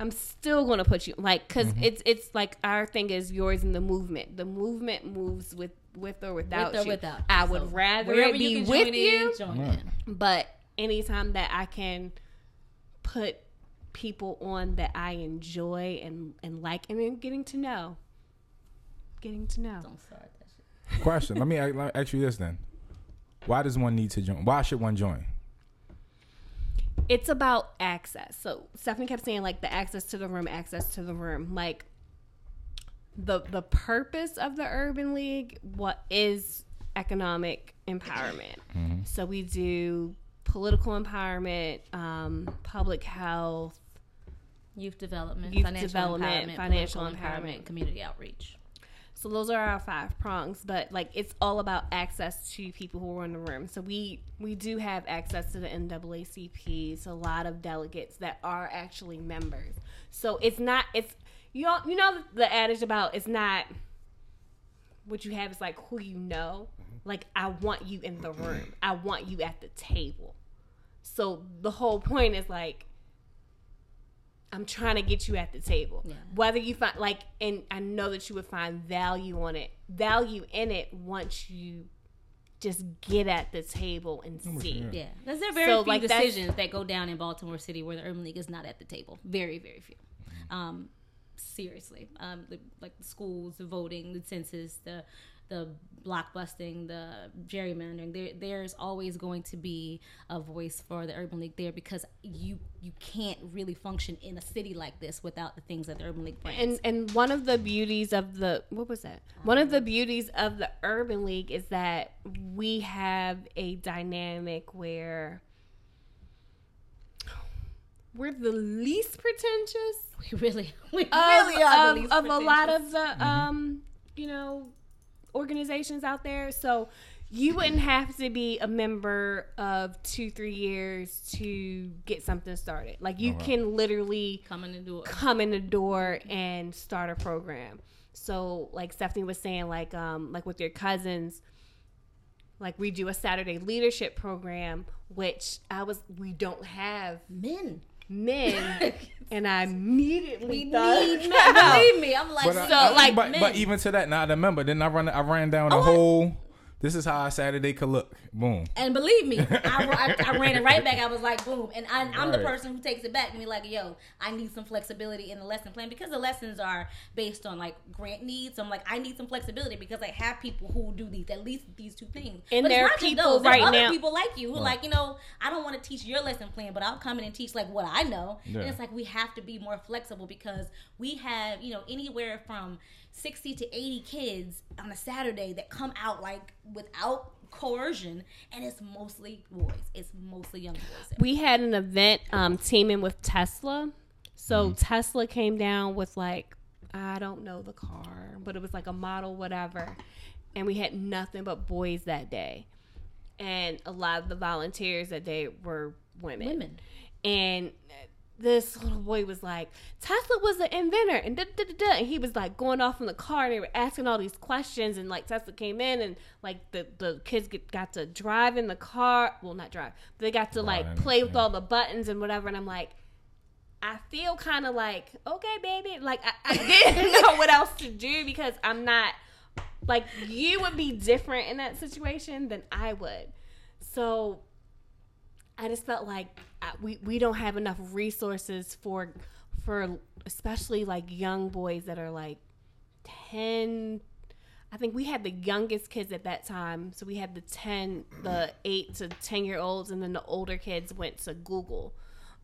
I'm still gonna put you like because Mm-hmm. it's it's like our thing is yours in the movement. The movement moves with with or without With or you. without. I So, would rather wherever it be can with join you in, join Right. in. but anytime that I can put people on that I enjoy and, and like and then getting to know. Getting to know. Don't start that shit. Question. Let me a- let me ask you this then. Why does one need to join? Why should one join? It's about access. So Stephanie kept saying like the access to the room, access to the room. Like the the purpose of the Urban League what is economic empowerment. So we do political empowerment, um, public health, Youth development, Youth financial development, empowerment, financial political empowerment. community outreach. So those are our five prongs, but like it's all about access to people who are in the room. So we we do have access to the NAACP. So a lot of delegates that are actually members. So it's not it's you know you know the adage about it's not what you have is like who you know. Mm-hmm. Like I want you in the mm-hmm. room. I want you at the table. So the whole point is like I'm trying to get you at the table. Yeah. Whether you find like, and I know that you would find value on it, value in it once you just get at the table and see. Yeah, because there are very So, few like, decisions that go down in Baltimore City where the Urban League is not at the table. Very, very few. Um, seriously, um, the, like the schools, the voting, the census, the the blockbusting, the gerrymandering. There, there's always going to be a voice for the Urban League there because you you can't really function in a city like this without the things that the Urban League brings. And and one of the beauties of the what was that? One of the beauties of the Urban League is that we have a dynamic where we're the least pretentious we really, we of, really are of, the least of a lot of the um you know organizations out there so you wouldn't have to be a member of two three years to get something started like you can literally coming to do it. come in the door and start a program so like stephanie was saying like um like with your cousins like we do a saturday leadership program which i was we don't have Men. Men and i immediately We thought need men. Believe me, I'm like, But, So, I- like, but, men. but even to that, now I remember. Then I run, I ran down oh the whole. This is how a Saturday could look. Boom. And believe me, I, I, I ran it right back. I was like, boom. And I, I'm the person who takes it back and be like, yo, I need some flexibility in the lesson plan because the lessons are based on like grant needs. So I'm like, I need some flexibility because I have people who do these, at least these two things. And but there are it's not just people those. There are right other now- people like you who like, you know, I don't want to teach your lesson plan, but I'll come in and teach like what I know. Yeah. And it's like we have to be more flexible because we have, you know, anywhere from 60 to 80 kids on a Saturday that come out like without coercion and it's mostly boys. It's mostly young boys. we had an event um teaming with tesla so Mm-hmm. tesla came down with like i don't know the car but it was like a model whatever and we had nothing but boys that day and a lot of the volunteers that day were women Women. and this little boy was like, Tesla was the inventor, and da, da, da, da. and he was like going off in the car, and they were asking all these questions, and like Tesla came in, and like the the kids get, got to drive in the car, well not drive, they got to like play with all the buttons and whatever, and I'm like. I feel kind of like okay, baby. Like I, I didn't know what else to do because I'm not like you would be different in that situation than I would. So I just felt like I, we we don't have enough resources for for especially like young boys that are like 10 I think we had the youngest kids at that time. So we had the 10 the 8 to 10 year olds and then the older kids went to Google.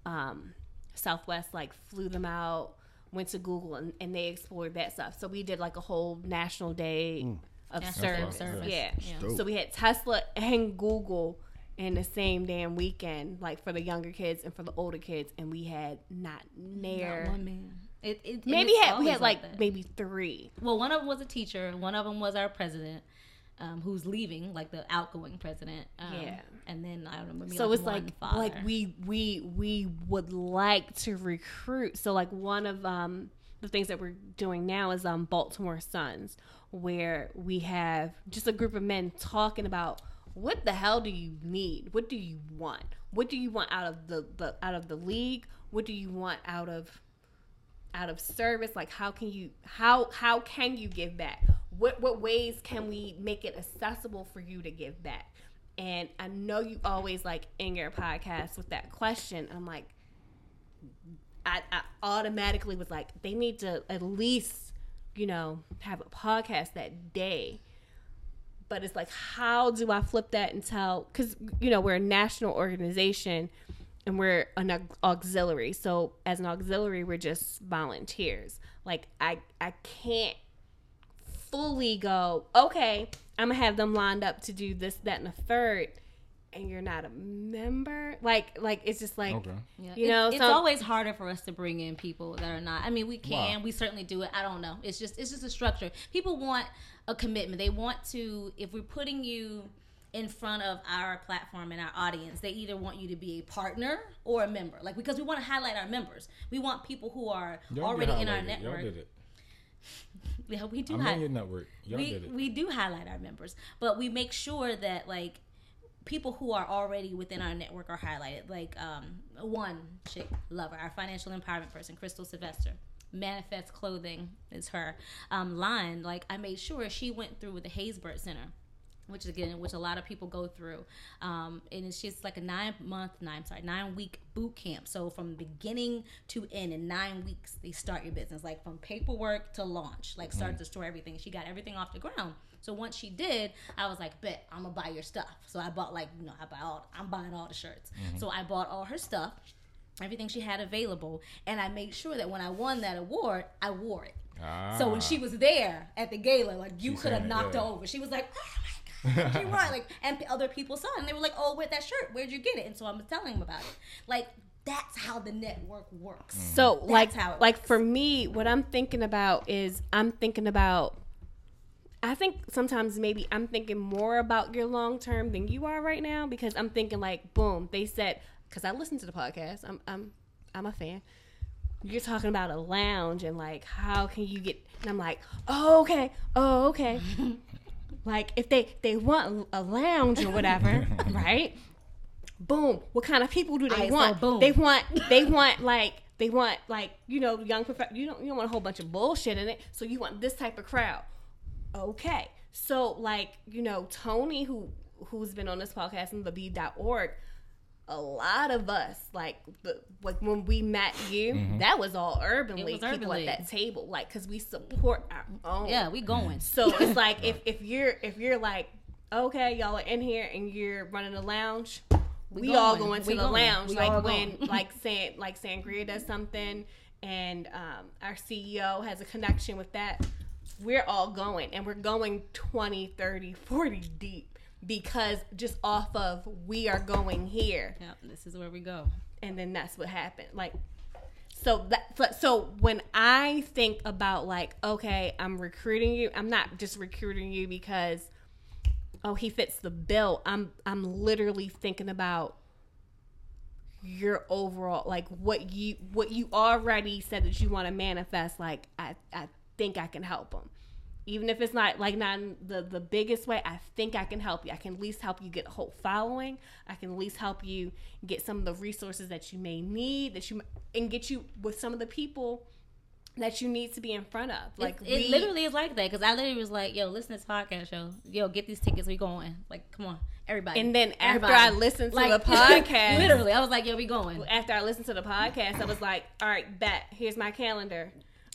Um Southwest like flew them out, went to Google and, and they explored that stuff. So we did like a whole national day of National service. service. Yeah. Yeah. So we had Tesla and Google in the same damn weekend, like for the younger kids and for the older kids, and we had not near. Not one man. It, it, maybe had we had like maybe three. well, one of them was a teacher, one of them was our president, um, who's leaving, like the outgoing president. Um, Yeah. And then I don't remember. So it's one like father. like we we we would like to recruit. So like one of um the things that we're doing now is um Baltimore Sons, where we have just a group of men talking about what the hell do you need? What do you want? What do you want out of the, the out of the league? What do you want out of out of service? Like how can you how how can you give back? What what ways can we make it accessible for you to give back? And I know you always like in your podcast with that question. I'm like, I, I automatically was like, they need to at least, you know, have a podcast that day. But it's like, how do I flip that and tell? Because, you know, we're a national organization and we're an auxiliary. So as an auxiliary, we're just volunteers. Like, I, I can't fully go, okay, I'm to have them lined up to do this, that, and the third and you're not a member, like like it's just like Okay. Yeah, You it's, know, it's some- always harder for us to bring in people that are not. I mean, we can, Wow. we certainly do it. I don't know. It's just, it's just a structure. People want a commitment. They want to. If we're putting you in front of our platform and our audience, they either want you to be a partner or a member. Like because we want to highlight our members. We want people who are Y'all already in our highlight. Y'all network. did it. Yeah, we do. I'm hi- your network. Y'all we did it. we do highlight our members, but we make sure that like people who are already within our network are highlighted. Like um, one chick lover, our financial empowerment person, Crystal Sylvester. Manifest Clothing is her um, line. Like I made sure she went through with the Haysbert Center which again, which a lot of people go through, um, and it's just like a nine month, nine sorry, nine week boot camp. So from beginning to end in nine weeks, they start your business, like from paperwork to launch, like start to store, everything. She got everything off the ground. So once she did, I was like, bet I'm gonna buy your stuff. So I bought like, you know, I buy all, I'm buying all the shirts. So I bought all her stuff, everything she had available, and I made sure that when I won that award, I wore it. So when Ah. she was there at the gala, like you could have knocked yeah. her over. She was like, "Oh my god, she won!" Like, and other people saw it, and they were like, "Oh, with that shirt, where'd you get it?" And so I'm telling them about it. Like, that's how the network works. Mm. So like how it like for me, what I'm thinking about is I'm thinking about. I think sometimes maybe I'm thinking more about your long term than you are right now because I'm thinking like, boom, they said because I listened to the podcast. I'm I'm I'm a fan. You're talking about a lounge and like how can you get? And I'm like, oh okay, oh okay. like if they they want a lounge or whatever, right? Boom. What kind of people do they so want? boom. They want they want like they want like you know young prof- you don't you don't want a whole bunch of bullshit in it. So you want this type of crowd. Okay. So like you know Tony who who's been on this podcast and the B.org. A lot of us, like the like when we met you, that was all urban It league people Urban at that table, like because we support our own. Yeah, we going. So it's like if, if you're if you're like, okay, y'all are in here and you're running a lounge, we, all going. going to We the going. lounge. We like when going. like San like Sangria does something and um, our CEO has a connection with that, we're all going and we're going 20, 30, 40 deep because just off of we are going here. Yep, this is where we go. and then that's what happened. Like so that so- so when i think about like okay i'm recruiting you i'm not just recruiting you because oh he fits the bill. I'm i'm literally thinking about your overall like what you what you already said that you want to manifest like i i think i can help them even if it's not like not in the the biggest way i think i can help you i can at least help you get a whole following i can at least help you get some of the resources that you may need that you and get you with some of the people that you need to be in front of like it, we- literally is like that because I literally was like, "Yo, listen to this podcast show. Yo, get these tickets. We going. Like, come on, everybody." and then after Everybody. i listened to like the podcast literally, I was like, "Yo, we going." after I listened to the podcast, I was like, all right, bet. Here's my calendar.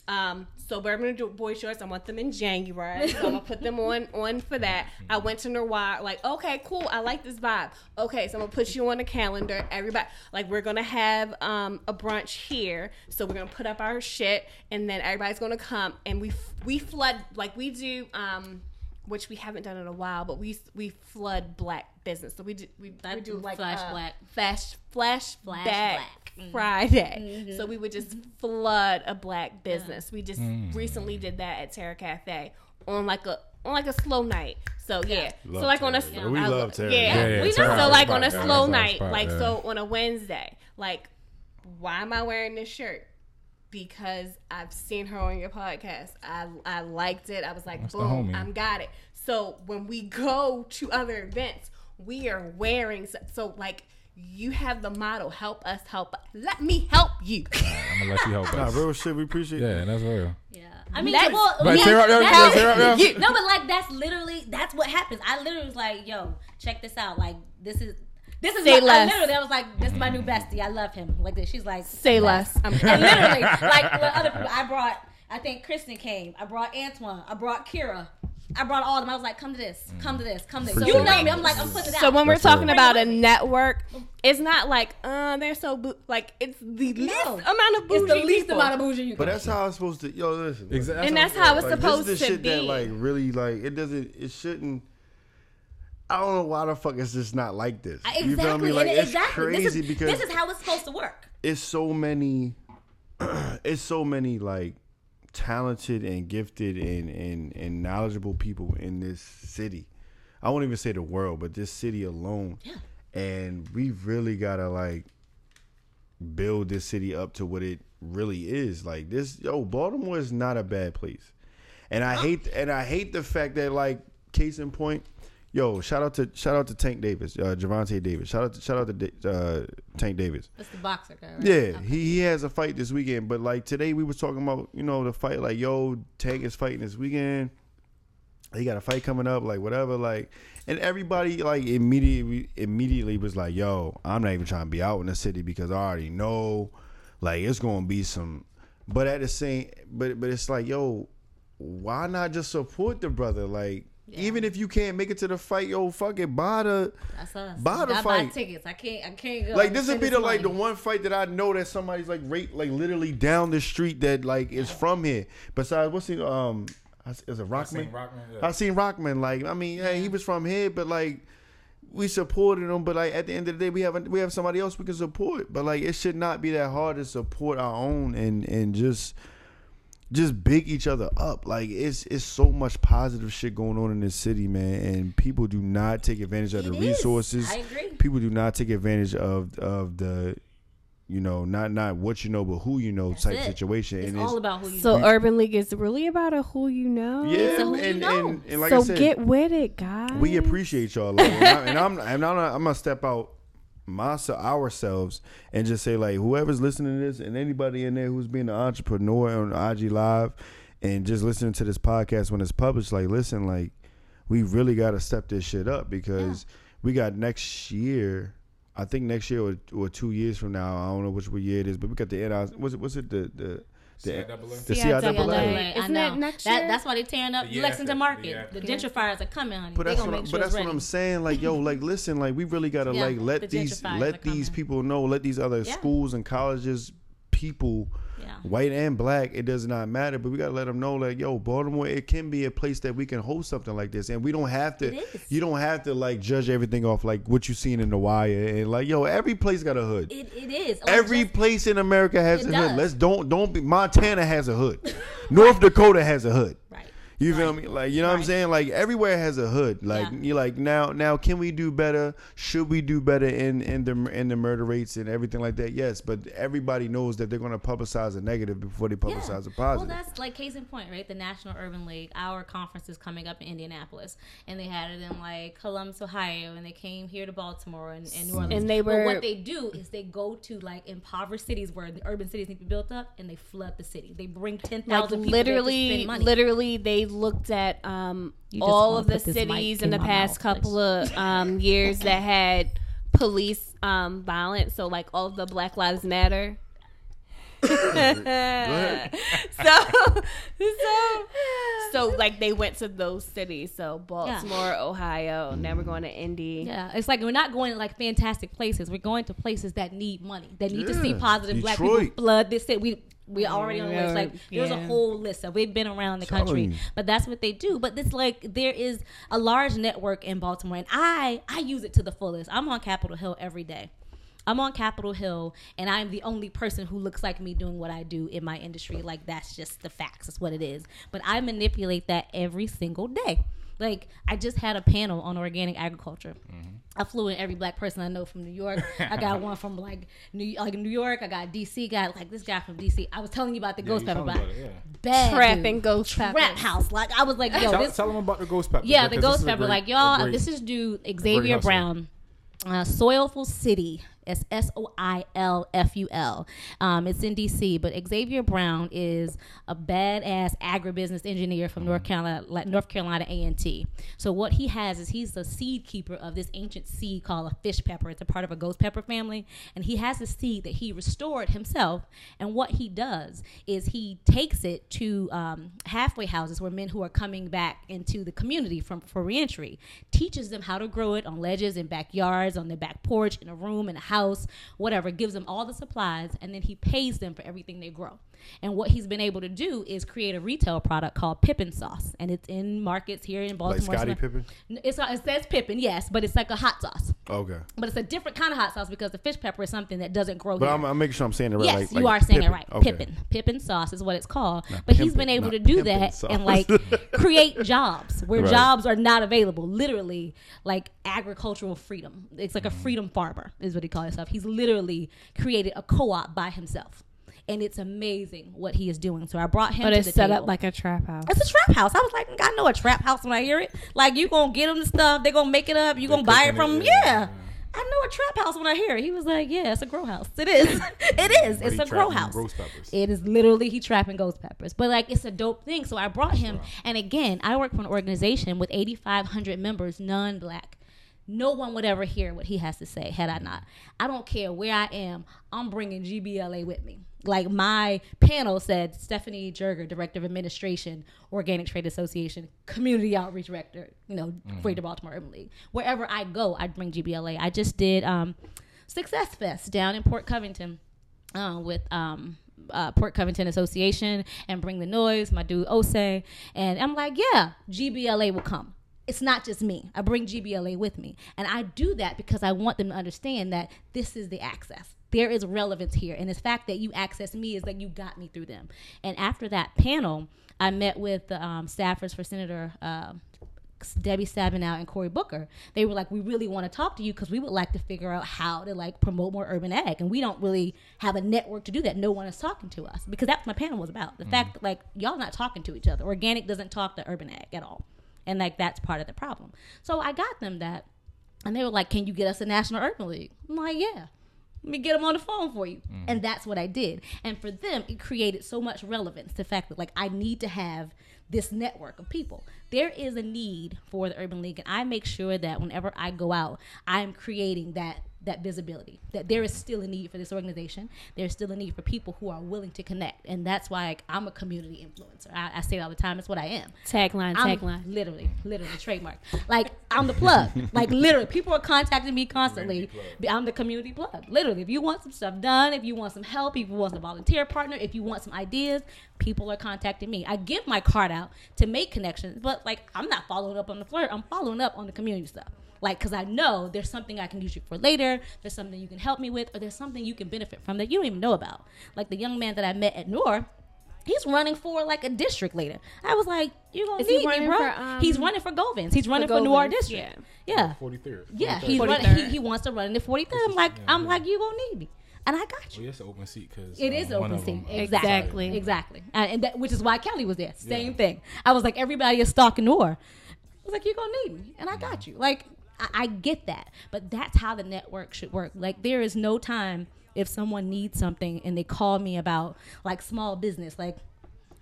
Um, so Bourbon and Boy Shorts, I want them in January. So I'm gonna put them on on for that. I went to Noir, like, okay, cool, I like this vibe. Okay, so I'm gonna put you on the calendar. Everybody like we're gonna have um a brunch here. So we're gonna put up our shit and then everybody's gonna come and we we flood like we do um which we haven't done in a while, but we we flood black business. So we do we, we do like Flash uh, Black. flash flash Flash back Black. Mhm. Friday. So we would just flood a black business. We just Mm. recently did that at Terra Cafe on like a on like a slow night. So yeah. Love so like on a Terra. We I love lo- Terra. Yeah. Yeah, yeah, we know. Terra So like on a slow that's night, spot, like yeah. so on a Wednesday, like why am I wearing this shirt? Because I've seen her on your podcast. I I liked it. I was like, That's boom. I'm got it. So when we go to other events, we are wearing so, so like you have the motto, help us help. Let me help you. I'm gonna let you help Nah, real shit. We appreciate. Yeah, that's real. Yeah, I mean, That's- well, But yeah, tear up, yeah, that's- yeah, tear up, yeah. no, but like that's literally that's what happens. I literally was like, "Yo, check this out. Like this is this is Say what, I literally I was like, this is my new bestie. I love him. Like this. She's like, Say less. I'm and literally, like with other people, I brought. I think Kristen came. I brought Antoine. I brought Kira. I brought all of them. I was like, come to this, come to this, come to this. So you Appreciate know me. it. I'm like, I'm putting it out. So when we're That's talking real. about a network, it's not like uh they're so boo- like it's the least amount of bougie it's the least people. amount of bougie you But that's how it's supposed to. Yo, listen. Exactly. and that's how it's Like, supposed this is the to shit be. that like really like it doesn't. It shouldn't. I don't know why the fuck it's just not like this. I- You feel exactly. me? Like and it's exactly. crazy this is, because this is how it's supposed to work. it's so many it's so many like talented and gifted and, and and knowledgeable people in this city. I won't even say the world but this city alone. Yeah. and we really gotta like build this city up to what it really is. Like this yo baltimore is not a bad place. And i hate and i hate the fact that like case in point yo shout out to shout out to tank davis uh gervonta davis shout out to shout out to uh, tank davis That's the boxer guy, right? yeah, Okay. he, he has a fight this weekend. But like today, we was talking about you know the fight. Like yo, Tank is fighting this weekend. He got a fight coming up, like whatever, like, and everybody like immediately immediately was like, "Yo, I'm not even trying to be out in the city because I already know, like, it's gonna be some." But at the same, but but it's like, yo, why not just support the brother? Like, Yeah. even if you can't make it to the fight, yo, fuck it, buy the That's us. Buy the gotta buy tickets. I can't. I can't go. like this would be us the like the one fight that I know that somebody's like right like literally down the street that like is from here. Besides, what's he um is it I seen Rahman? Rahman, yeah. I seen Rahman. Like I mean, hey, he was from here, but like we supported him. But like at the end of the day, we have a, we have somebody else we can support. But like it should not be that hard to support our own and and just just big each other up. Like it's it's so much positive shit going on in this city, man, and people do not take advantage of the It is. resources I agree. people do not take advantage of of the you know not not what you know but who you know That's type it. situation It's and all about who you. So know. Urban League is really about a who you know. yeah It's a who you and, know. and, and like so I said get with it, guys. we appreciate y'all like, and, I, and I'm and I'm, not, I'm gonna step out myself ourselves and just say like whoever's listening to this and anybody in there who's being an entrepreneur on IG live and just listening to this podcast when it's published like listen like we really got to step this shit up because we got next year I think next year or, or two years from now I don't know which year it is but we got the NI was it was it the the the, CIAA? the CIAA. CIAA. I Isn't know. that next That- year? That's why they tearing up The Lexington after. Market. The year The gentrifiers are coming, honey. But they that's what, I'm, make but that's what. I'm saying. Like, yo, like, listen, like, we really gotta Yeah, like the let these let these people know, let these other Yeah. schools and colleges, people, Yeah. white and black, it does not matter. But we gotta let them know, like, yo, Baltimore, it can be a place that we can host something like this, and we don't have to. You don't have to like judge everything off like what you seen in the wire, and like, yo, every place got a hood. It, it is. Every just- place in America has a does. hood. Let's don't don't be Montana has a hood. North Dakota has a hood. right. You feel me? Like you know what I'm saying? Like everywhere has a hood. Like Yeah. you like now now can we do better? Should we do better in in the in the murder rates and everything like that? Yes, but everybody knows that they're going to publicize a negative before they publicize a positive. Well, that's like case in point, right? The National Urban League, our conference is coming up in Indianapolis, and they had it in like Columbus, Ohio, and they came here to Baltimore and, and New mm. Orleans. And they But were- what they do is they go to like impoverished cities where the urban cities need to be built up, and they flood the city. They bring ten thousand like people there to literally, spend money. literally, they looked at um, all of the put this mic cities in in the past mouth, couple of um, years that had police um, violence. So like all of the Black Lives Matter. so, so, so like they went to those cities. So Baltimore, Ohio. Now we're going to Indy. Yeah, it's like we're not going to like fantastic places. We're going to places that need money, that need to see Yeah. positive black people flood this city. We we already on the list. Like there's a whole list. Of, we've been around the Telling country, you. but that's what they do. But it's like there is a large network in Baltimore, and I I use it to the fullest. I'm on Capitol Hill every day. I'm on Capitol Hill, and I'm the only person who looks like me doing what I do in my industry. Like that's just the facts. That's what it is. But I manipulate that every single day. Like I just had a panel on organic agriculture. I flew in every black person I know from New York. I got one from like New like New York. I got DC. Got like this guy from DC. I was telling you about the Yeah, ghost pepper, told about it, yeah. bad Trapping dude. ghost trap peppers. house. Like I was like, yo, Tell, this tell them about the ghost pepper. yeah, the ghost pepper. great- like y'all, great- this is dude Xavier. Brown, uh, Soilful City. S S O I L F U L. Um, it's in DC, but Xavier Brown is a badass agribusiness engineer from North Carolina, North Carolina A and T. So what he has is he's the seed keeper of this ancient seed called a fish pepper. It's a part of a ghost pepper family, and he has a seed that he restored himself. And what he does is he takes it to um, halfway houses where men who are coming back into the community from for reentry, teaches them how to grow it on ledges in backyards, on their back porch, in a room, in a house, whatever. Gives them all the supplies, and then he pays them for everything they grow. And what he's been able to do is create a retail product called Pippin sauce, and it's in markets here in Baltimore. Like. Scottie Pippen. It's it says Pippin, yes, but it's like a hot sauce. Okay. But it's a different kind of hot sauce because the fish pepper is something that doesn't grow But here. I'm, I'm making sure I'm saying it right. Yes, like, you like are saying Pippen. it right. Okay. Pippin. Pippin sauce is what it's called. Not but he's been able to do that sauce. and like create jobs where Right. jobs are not available. Literally, like agricultural freedom. It's like a Mm-hmm. freedom farmer, is what he calls himself. He's literally created a co op by himself. And it's amazing what he is doing. So I brought him But to it's the set table. up like a trap house. It's a trap house. I was like, mm, I know a trap house when I hear it. Like you gonna get them the stuff, they gonna make it up, you They gonna buy it from it, them. yeah, Yeah. yeah. I know a trap house when I hear it. He was like, Yeah, it's a grow house. It is. it is. But It's a grow house. Roast peppers. It is literally he trapping ghost peppers, but like it's a dope thing. So I brought him, right. and again, I work for an organization with 8,500 members, non-black. No one would ever hear what he has to say had I not. I don't care where I am. I'm bringing GBLA with me. Like my panel said, Stephanie Jerger, Director of Administration, Organic Trade Association, Community Outreach Director, you know, Greater Baltimore Urban League. Wherever I go, I bring GBLA. I just did um, Success Fest down in Port Covington uh, with um, uh, Port Covington Association and Bring the Noise, my dude Ose. And I'm like, yeah, GBLA will come. It's not just me. I bring GBLA with me. And I do that because I want them to understand that this is the access. There is relevance here. And the fact that you access me is that you got me through them. And after that panel, I met with the um, staffers for Senator uh, Debbie Stabenow and Cory Booker, they were like, "We really want to talk to you because we would like to figure out how to like promote more urban ag, and we don't really have a network to do that. No one is talking to us because that's what my panel was about. The fact that like y'all not talking to each other. Organic doesn't talk to urban ag at all, and like that's part of the problem. So I got them that, and they were like, "Can you get us a national urban league?" I'm like, "Yeah." Let me get them on the phone for you. Mm-hmm. And that's what I did. And for them, it created so much relevance. The fact that, like, I need to have this network of people. There is a need for the Urban League. And I make sure that whenever I go out, I'm creating that that visibility that there is still a need for this organization there's still a need for people who are willing to connect and that's why like, i'm a community influencer I, I say it all the time it's what i am Tagline, I'm tagline. literally, literally trademark. Like I'm the plug. like literally, people are contacting me constantly. I'm the community plug. Literally, if you want some stuff done, if you want some help, if you want some volunteer partner, if you want some ideas, people are contacting me. I give my card out to make connections, but like I'm not following up on the flirt. I'm following up on the community stuff. Like, cause I know there's something I can use you for later. There's something you can help me with, or there's something you can benefit from that you don't even know about. Like the young man that I met at Noor, he's running for like a district later. I was like, you gonna Is he need me, bro? for, um, he's running for Govans. He's running for, Noir district. Yeah, 43rd. yeah. 43rd. He's running, 43rd. he, he wants to run in the 43rd. I'm like, Yeah, I'm yeah. like, you gonna need me, and I got Well, you. it's an open seat because It is open seat. Exactly. Exactly. Exactly. And, and that, which is why Kelly was there. Same Yeah. thing. I was like, everybody is stalking Noor. I was like, you're gonna need me, and I got you. Like, I, I get that, but that's how the network should work. Like, there is no time if someone needs something and they call me about like small business, like.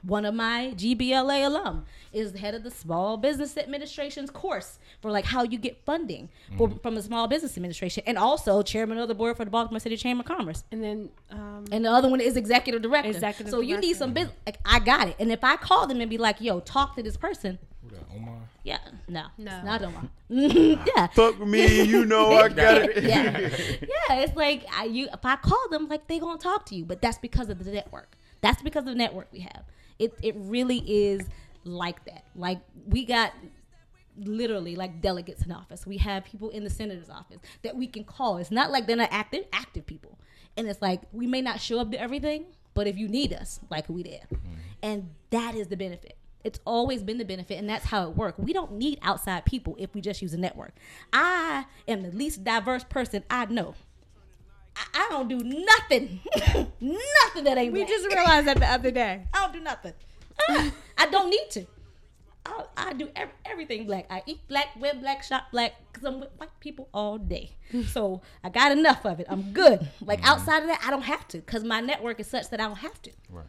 One of my GBLA alum is the head of the Small Business Administration's course for like how you get funding for, from the Small Business Administration, and also chairman of the board for the Baltimore City Chamber of Commerce And then um, and the other one is executive director. Executive so you need some business. Like, I got it. And if I call them and be like, "Yo, talk to this person," Omar. Yeah, no, No. it's not Omar. yeah, Fuck me, you know I got it. yeah, yeah. It's like I, you. If I call them, like they gonna talk to you, but that's because of the network. That's because of the network we have. It it really is like that. Like we got literally like delegates in office. We have people in the senator's office that we can call. It's not like they're not active active people. And it's like we may not show up to everything, but if you need us, like we there. Mm-hmm. And that is the benefit. It's always been the benefit, and that's how it works. We don't need outside people if we just use a network. I am the least diverse person I know. I, I don't do nothing, nothing that ain't. we black. just realized that the other day. I don't do nothing. I, I don't need to. I, I do ev- everything black. I eat black, wear black, shop black, because I'm with white people all day. So I got enough of it. I'm good. Like mm-hmm. outside of that, I don't have to, because my network is such that I don't have to. Right.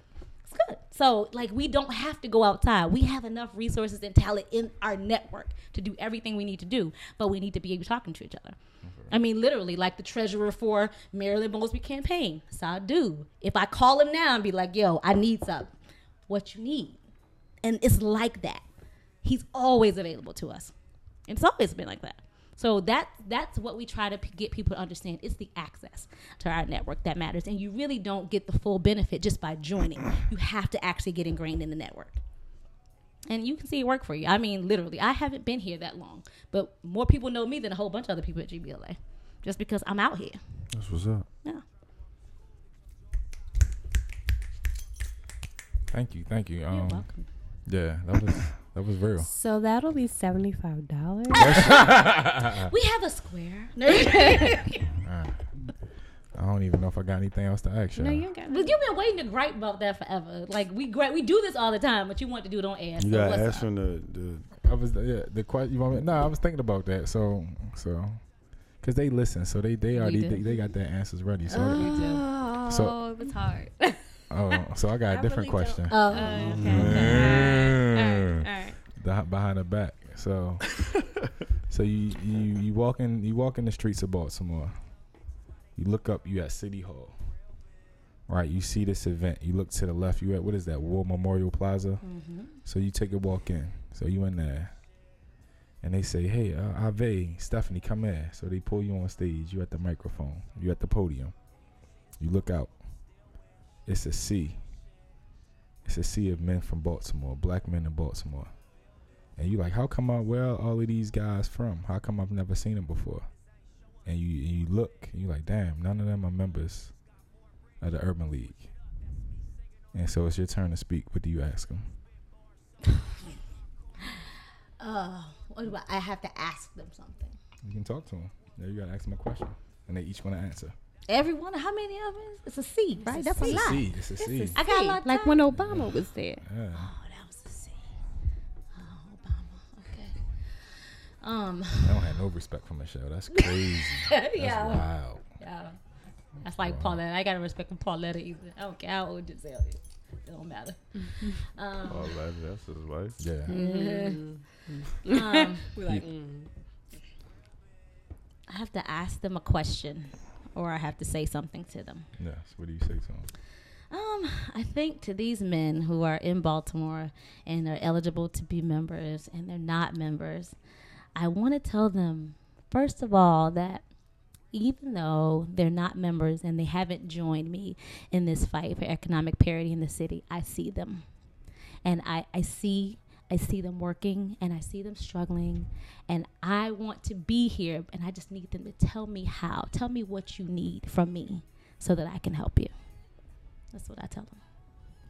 Good. So like we don't have to go outside. We have enough resources and talent in our network to do everything we need to do, but we need to be able to talking to each other. I mean, literally, like the treasurer for Marilyn Mosby campaign. So I do. If I call him now and be like, "Yo, I need something," what you need, and it's like that. He's always available to us. It's always been like that. So that that's what we try to p- get people to understand. It's the access to our network that matters, and you really don't get the full benefit just by joining. You have to actually get ingrained in the network, and you can see it work for you. I mean, literally, I haven't been here that long, but more people know me than a whole bunch of other people at GBLA, just because I'm out here. That's what's up. Yeah. Thank you, thank you. You're Um, welcome. yeah, that was that was real. So that'll be seventy five dollars. We have a square. No, I don't even know if I got anything else to ask you. no, you got But you've been waiting to gripe about that forever. Like we gripe, we do this all the time, but you want to do it on air. You so got what's ask up? from the, the I was yeah the question. You want me? No, I was thinking about that. So so, cause they listen, so they they already they, they got their answers ready. So Oh, So- it was hard. oh, so I got a I different really don't- question. Oh, Mm. All right. The- behind the back. So so you you you walk in you walk in the streets of Baltimore. You look up. You at City Hall. Right. You see this event. You look to the left. You at what is that? War Memorial Plaza. Mhm. So you take a walk in. So you in there, and they say, "Hey, uh, Ave, Stephanie, come here." So they pull you on stage. You at the microphone. You at the podium. You look out. It's a sea. It's a sea of men from Baltimore, black men in Baltimore, and you like, how come I? Where are all of these guys from? How come I've never seen them before? And you and you look, and you like, damn, none of them are members of the Urban League. And so it's your turn to speak. What do you ask them? Uh, what do I, I have to ask them something? You can talk to them. Now you gotta ask them a question, and they each want to answer. Everyone, how many of them? It's a C, right? That's a, It's a lot. C. It's a C. I got a lot. Like when Obama was there. Yeah. Oh, that was a C. Oh, Obama. Okay. Um. I don't have no respect for Michelle. That's crazy. That's yeah. wild. Yeah. That's like Paulette. I gotta respect from Paulette either. I don't care how old Giselle is. It don't matter. Um, oh, that, that's his wife. Yeah. um, We're like, I have to ask them a question, or I have to say something to them. Yes. What do you say to them? Um, I think to these men who are in Baltimore and are eligible to be members and they're not members, I want to tell them, first of all, that even though they're not members and they haven't joined me in this fight for economic parity in the city, I see them. And I, I see I see them working and I see them struggling and I want to be here and I just need them to tell me how. Tell me what you need from me so that I can help you. That's what I tell them.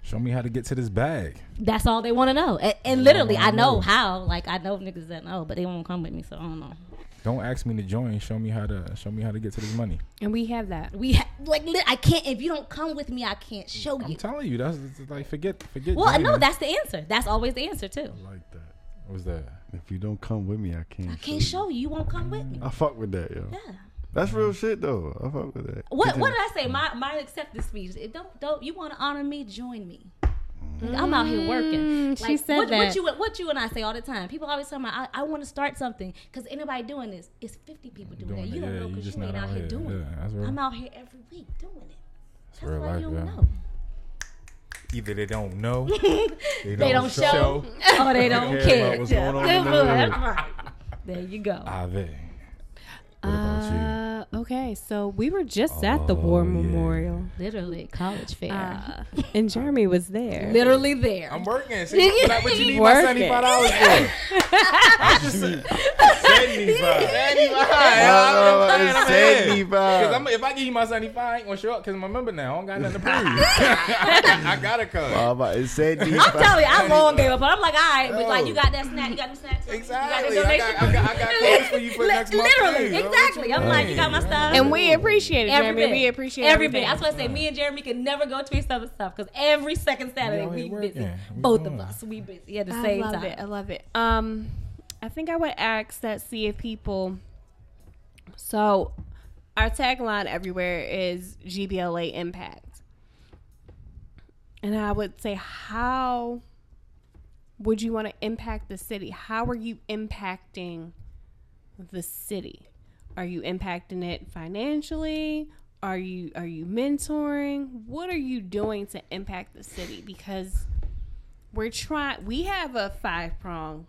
Show me how to get to this bag. That's all they want to know. And, and literally, I know Oh. how. Like I know niggas that know, but they won't come with me, so I don't know. Don't ask me to join. Show me how to. Show me how to get to this money. and we have that. We ha- like li- I can't. If you don't come with me, I can't show you. I'm telling you, that's it's like forget, forget. Well, joining. no, that's the answer. That's always the answer too. I like that. What's that? If you don't come with me, I can't. I can't show you. You won't come with me. I fuck with that, yo. Yeah. That's real shit though. I fuck with that. What What did I say? My my acceptance speech. If don't don't you want to honor me? Join me. I'm out here working. Mm, she said what, that. What you what you and I say all the time. People always tell me I, I want to start something because anybody doing this. It's 50 people doing, Doing that. it, You don't yeah, know because just you, ain't out out here here. doing Yeah, it. that's. I'm out here every week doing it. That's real why life, you don't yeah. know. Either they don't know, They don't show, or they don't care care. about what's going on in Good the boy, hood. that's right. There you go. Ave. What about you? Okay, so we were just at the War Oh, yeah. Memorial, Literally, college fair. uh, and Jeremy was there. Literally there. I'm working. See, what, what you need Working. my seventy-five dollars for? I just seventy-five. Seventy-five. Seventy-five. Because if I give you my seventy-five, I ain't gonna show up because I'm a member now. I don't got nothing to prove. I gotta come. Well, but it's seventy-five. I'm telling you, I long gave up. But I'm like, all right, but like you got that snack, you got the snacks. Exactly. You got I got, donation. I got, I got clothes for you for Li- next month. Literally, too. exactly. I'm like, you got my stuff. and we appreciate it, Jeremy. bit. We appreciate every everything. bit. That's why I say me and Jeremy can never go to each other's stuff because every second Saturday out we busy. We Both going. of us, we busy at the I same time. I love it. I love it. Um, I think I would ask that see if people. So, our tagline everywhere is GBLA Impact, and I would say, how would you want to impact the city? How are you impacting the city? Are you impacting it financially? Are you are you mentoring? What are you doing to impact the city? Because we're trying we have a five prong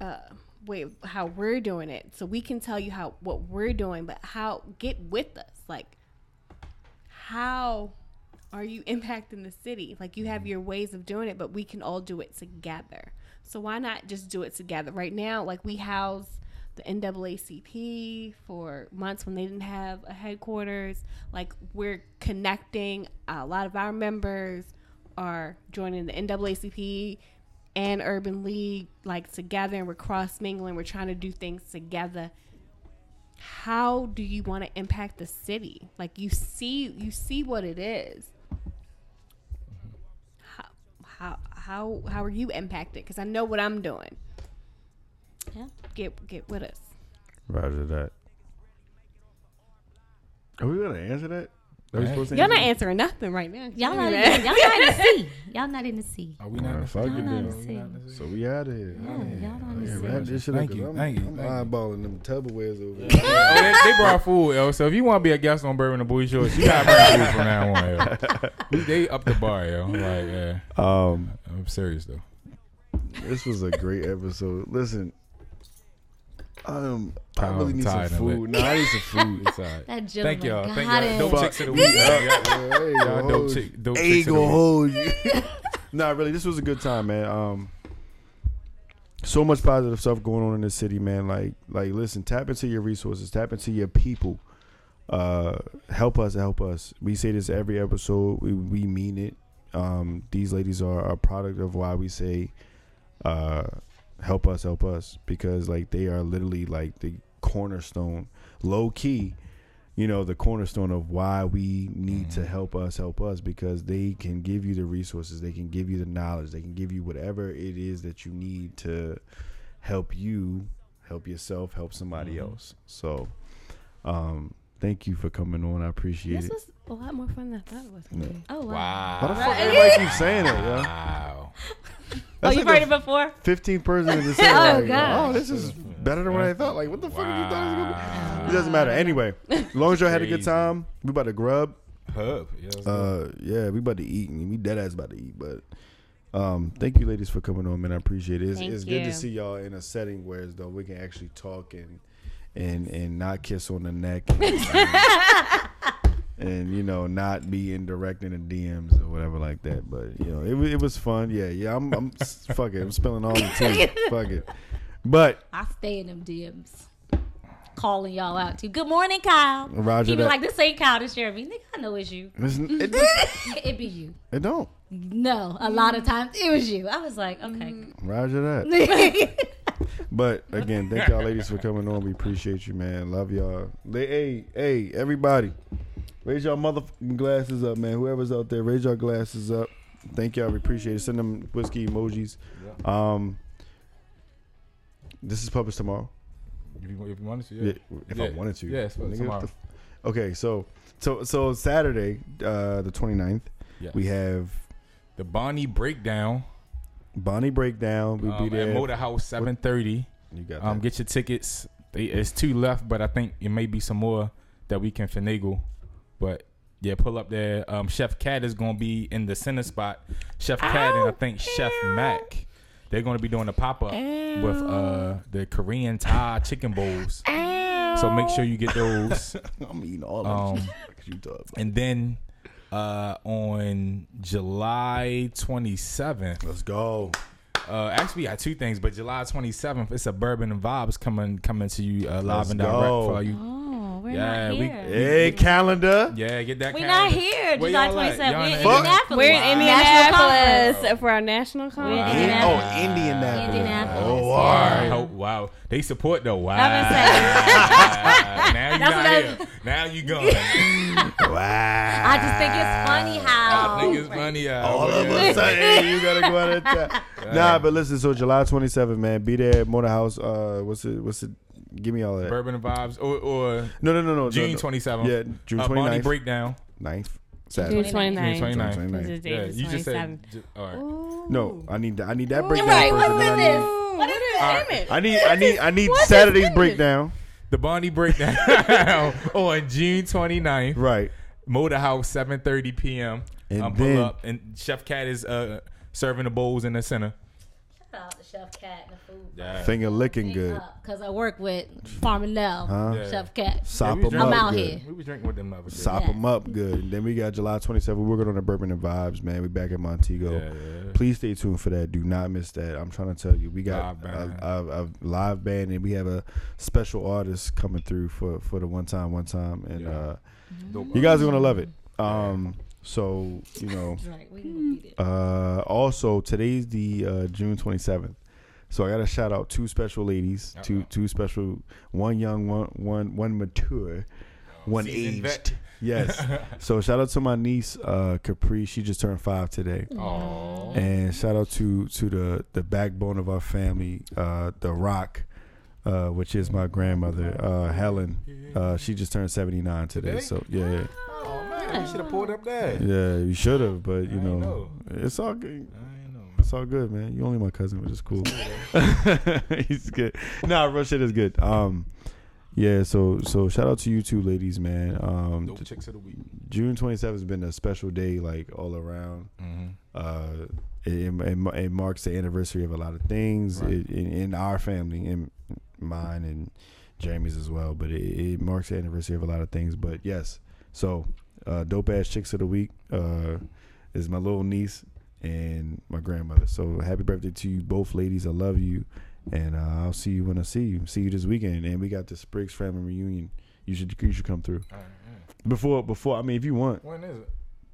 uh way how we're doing it, so we can tell you how what we're doing. But how get with us, like how are you impacting the city? Like you have your ways of doing it, but we can all do it together. So why not just do it together? Right now, like we house the NAACP for months when they didn't have a headquarters. Like we're connecting. A lot of our members are joining the NAACP and Urban League like together, and we're cross mingling. We're trying to do things together. How do you want to impact the city? Like you see, you see what it is. How how how how are you impacted? Because I know what I'm doing. Yeah. Get get with us. Roger that. Are we gonna answer that? Are we Right. supposed to Y'all not answering nothing right now. Y'all not, Yeah. even, y'all not in the sea. Y'all not in the sea. Are we that? not? Alright, in fuck the- it Y'all not in then. the sea. So we out of here. Yeah, y'all not in Yeah, the sea. wrap this shit Thank up. you, 'cause I'm, thank you, I'm thank you. eyeballing them Tupperwares over Oh, there. they, they brought food, yo. So if you want to be a guest on Bourbon and Booty Shorts, you gotta bring food from now on, yo. They up the bar, yo. I'm like, yeah. Um, I'm serious though. this was a great episode. Listen, um, I Tired- really need some tired of food. Nah, I need some food. It's all right. That Thank y'all. got Thank y'all. Dope chicks of the week. Yeah, Y'all- there you Y'all dope chick, dope chicks of the go week. hold you. nah, really, this was a good time, man. Um, so much positive stuff going on in the city, man. Like, like, listen, tap into your resources, tap into your people. Uh, help us, help us. We say this every episode. We we mean it. Um, these ladies are a product of why we say, uh, help us, help us, because like they are literally like the cornerstone, low key you know the cornerstone of why we need to Mhm. help us help us because they can give you the resources they can give you the knowledge they can give you whatever it is that you need to help you help yourself help somebody Mhm. else so um thank you for coming on i appreciate This it This was a lot more fun than I thought it was gonna be. Oh wow. Wow. why the fuck everybody keep saying it yo Wow. Oh, That's you've like heard it before? 15th person to say Oh, like, gosh. oh this is better than what i thought like what the fuck did you thought it was gonna be it doesn't matter anyway as long as y'all had a good time we about to grub Hub. Yeah. Uh, yeah, we about to eat, and we dead ass about to eat. But um, thank you, ladies, for coming on, man. I appreciate it. It's, Thank it's good to see y'all in a setting where as though we can actually talk and and and not kiss on the neck, and, and, you know not be indirect in the DMs or whatever like that. But you know, it wa- it was fun. Yeah, yeah. I'm I'm fuck it. I'm spilling all the tea. fuck it. But I stay in them DMs. Calling y'all out too. Good morning, Kyle. Roger He be that. like, this ain't Kyle, this Jeremy. Nigga, I know it's you. listen, it, It be you. it don't. No, a lot of times it was you. I was like, okay. Mm. Roger that. But again, thank y'all ladies for coming on. We appreciate you, man. Love y'all. They, hey, hey, everybody, raise y'all motherfucking glasses up, man. Whoever's out there, raise your glasses up. Thank y'all. We appreciate it. Send them whiskey emojis. Um, this is published tomorrow. if, you, if you wanted to, Yeah, yeah. if Yeah. I wanted to. Yeah, it's tomorrow. f- okay, so so so Saturday, uh, the 29th, Yes. we have the Bonnie breakdown. Bonnie Breakdown. We'll um, be there. at Motor House, seven thirty. you got Um, that. get your tickets. They, it's two left, but I think it may be some more that we can finagle. But yeah, pull up there. Um, Chef Cat is gonna be in the center spot. Chef Cat and I think Chef Mac. They're gonna be doing a pop up with uh the Korean Thai chicken bowls. So make sure you get those. I'm eating all of Um, them. you talking and then uh, on July 27th, Let's go. uh, actually, we got two things, but July 27th, it's a Bourbon and Vibes coming coming to you uh, live Let's and direct go. for all you. Oh, we're Yeah, not we- here. Hey, calendar. Yeah, get that. We're calendar. not here. Where July y'all at? 27th. Y'all We're in in Indianapolis. We're in Wow. Indianapolis National for our national conference. We're in In- Indianapolis. oh, Indianapolis. Indianapolis, Oh, yeah. all right. Wow, wow, they support though. Wow. I was saying. now you That's not here. Now you going. Wow. I just think it's funny how. I think it's funny. Uh, All of a sudden, you gotta go out of town. Nah, but listen. So July 27th, man, be there at Motor House. Uh, what's it? What's it? Give me all that. Bourbon Vibes, or, or No, no, no, no. June no, no. 27th. Yeah, June uh, Bonnie 29th. breakdown. 9th. June Saturday. 29th. June 29th. June 29th. Yeah, David's you just said. ju- All right. Ooh. No, I need that. I need that Ooh, breakdown. Right, what's and in then I this? need- What is Alright. it? I need. I need. I need What is Saturday's breakdown. The Bonnie breakdown on June 29th. Right. Motor House, 7:30 p.m. And um, pull then- up, and Chef Cat is uh, serving the bowls in the center. Shout out to Chef Cat and the food. Yeah. Finger licking good. Because I work with Farmer Nell, Huh? Yeah. Chef Cat. Sop we was them up I'm out good. here. We was drinking with them the other day. Sop Yeah. them up good. And then we got July 27th. We're working on the Bourbon and Vibes, man. We back at Montego. Yeah, yeah. Please stay tuned for that. Do not miss that. I'm trying to tell you, we got Live a, a, a live band, and we have a special artist coming through for for the one time, one time, and Yeah. uh, Dope you guys are gonna love it. Um, so you know, Right, we can go beat it. uh, also today's the uh, June 27th. So I got to shout out two special ladies, two Uh-oh. two special, one young, one one one mature, one Seasoned vet. aged. Yes. so shout out to my niece uh, Capri. She just turned five today. Oh. And shout out to to the the backbone of our family, uh, the Rock, uh, which is my grandmother, uh, Helen. Uh, she just turned seventy nine today. Today? So yeah, Oh man, you should have pulled up that. yeah, you should have, but you I know, know. it's all good. I know. It's all good, man. You only my cousin, which is cool. He's good. Nah, real shit is good. Um, yeah. So so shout out to you two ladies, man. Um, Dope chicks of the week. June twenty seventh has been a special day, like all around. Mm-hmm. uh, it, it, it marks the anniversary of a lot of things Right. it, in, in our family, in mine and Jamie's as well. But it, it marks the anniversary of a lot of things. But yes, so uh, dope ass chicks of the week uh, is my little niece and my grandmother. So happy birthday to you both, ladies. I love you, and uh, I'll see you when I see you. See you this weekend, and we got the Spriggs family reunion. You should you should come through All right, yeah. before before. I mean, if you want When is it?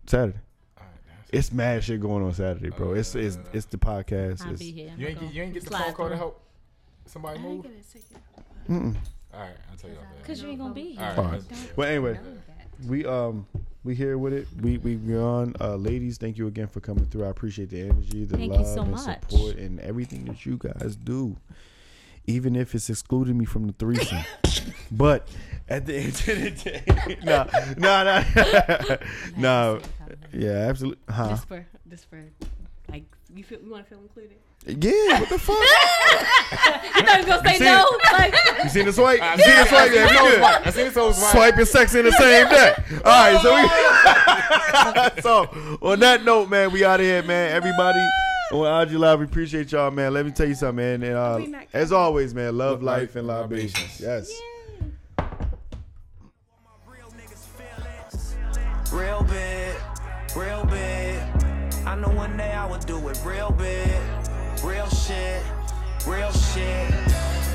Saturday. All right, It's mad shit going on Saturday, bro. It's it's Uh, it's the podcast. I'll It's, be here. You ain't get, you ain't get the Slide phone call to help somebody I move. ain't gonna take it. mm-mm. All right, I'll tell you about that. Because you ain't going to be here. All right. All right. Well, anyway, we um we here with it. We we on. Uh, ladies, thank you again for coming through. I appreciate the energy, the Thank love, so and much. support, and everything that you guys do. Even if it's excluding me from the threesome, but at the end of the day, no, no, no, no, yeah, absolutely, huh? Just for, just for, like, you feel, you want to feel included? Yeah, what the fuck? I thought you were gonna say see no. it? Like, You seen the swipe? I You seen the swipe? Yeah, we good. I seen it so smart. Swipe and sex in the same day. All right, so we. so on that note, man, we out of here, man. Everybody on IG Live, we appreciate y'all, man. Let me tell you something, man. And, uh, as always, man, love, Love life, life and and libations. libations. Yes. Real big, real big. I know one day I would do it real big. Real shit, real shit.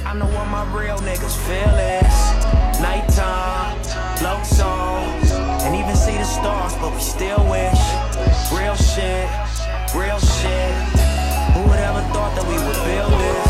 I know what my real niggas feel is. Nighttime, low songs, and even see the stars, but we still wish. Real shit, real shit. Who would ever thought that we would build this?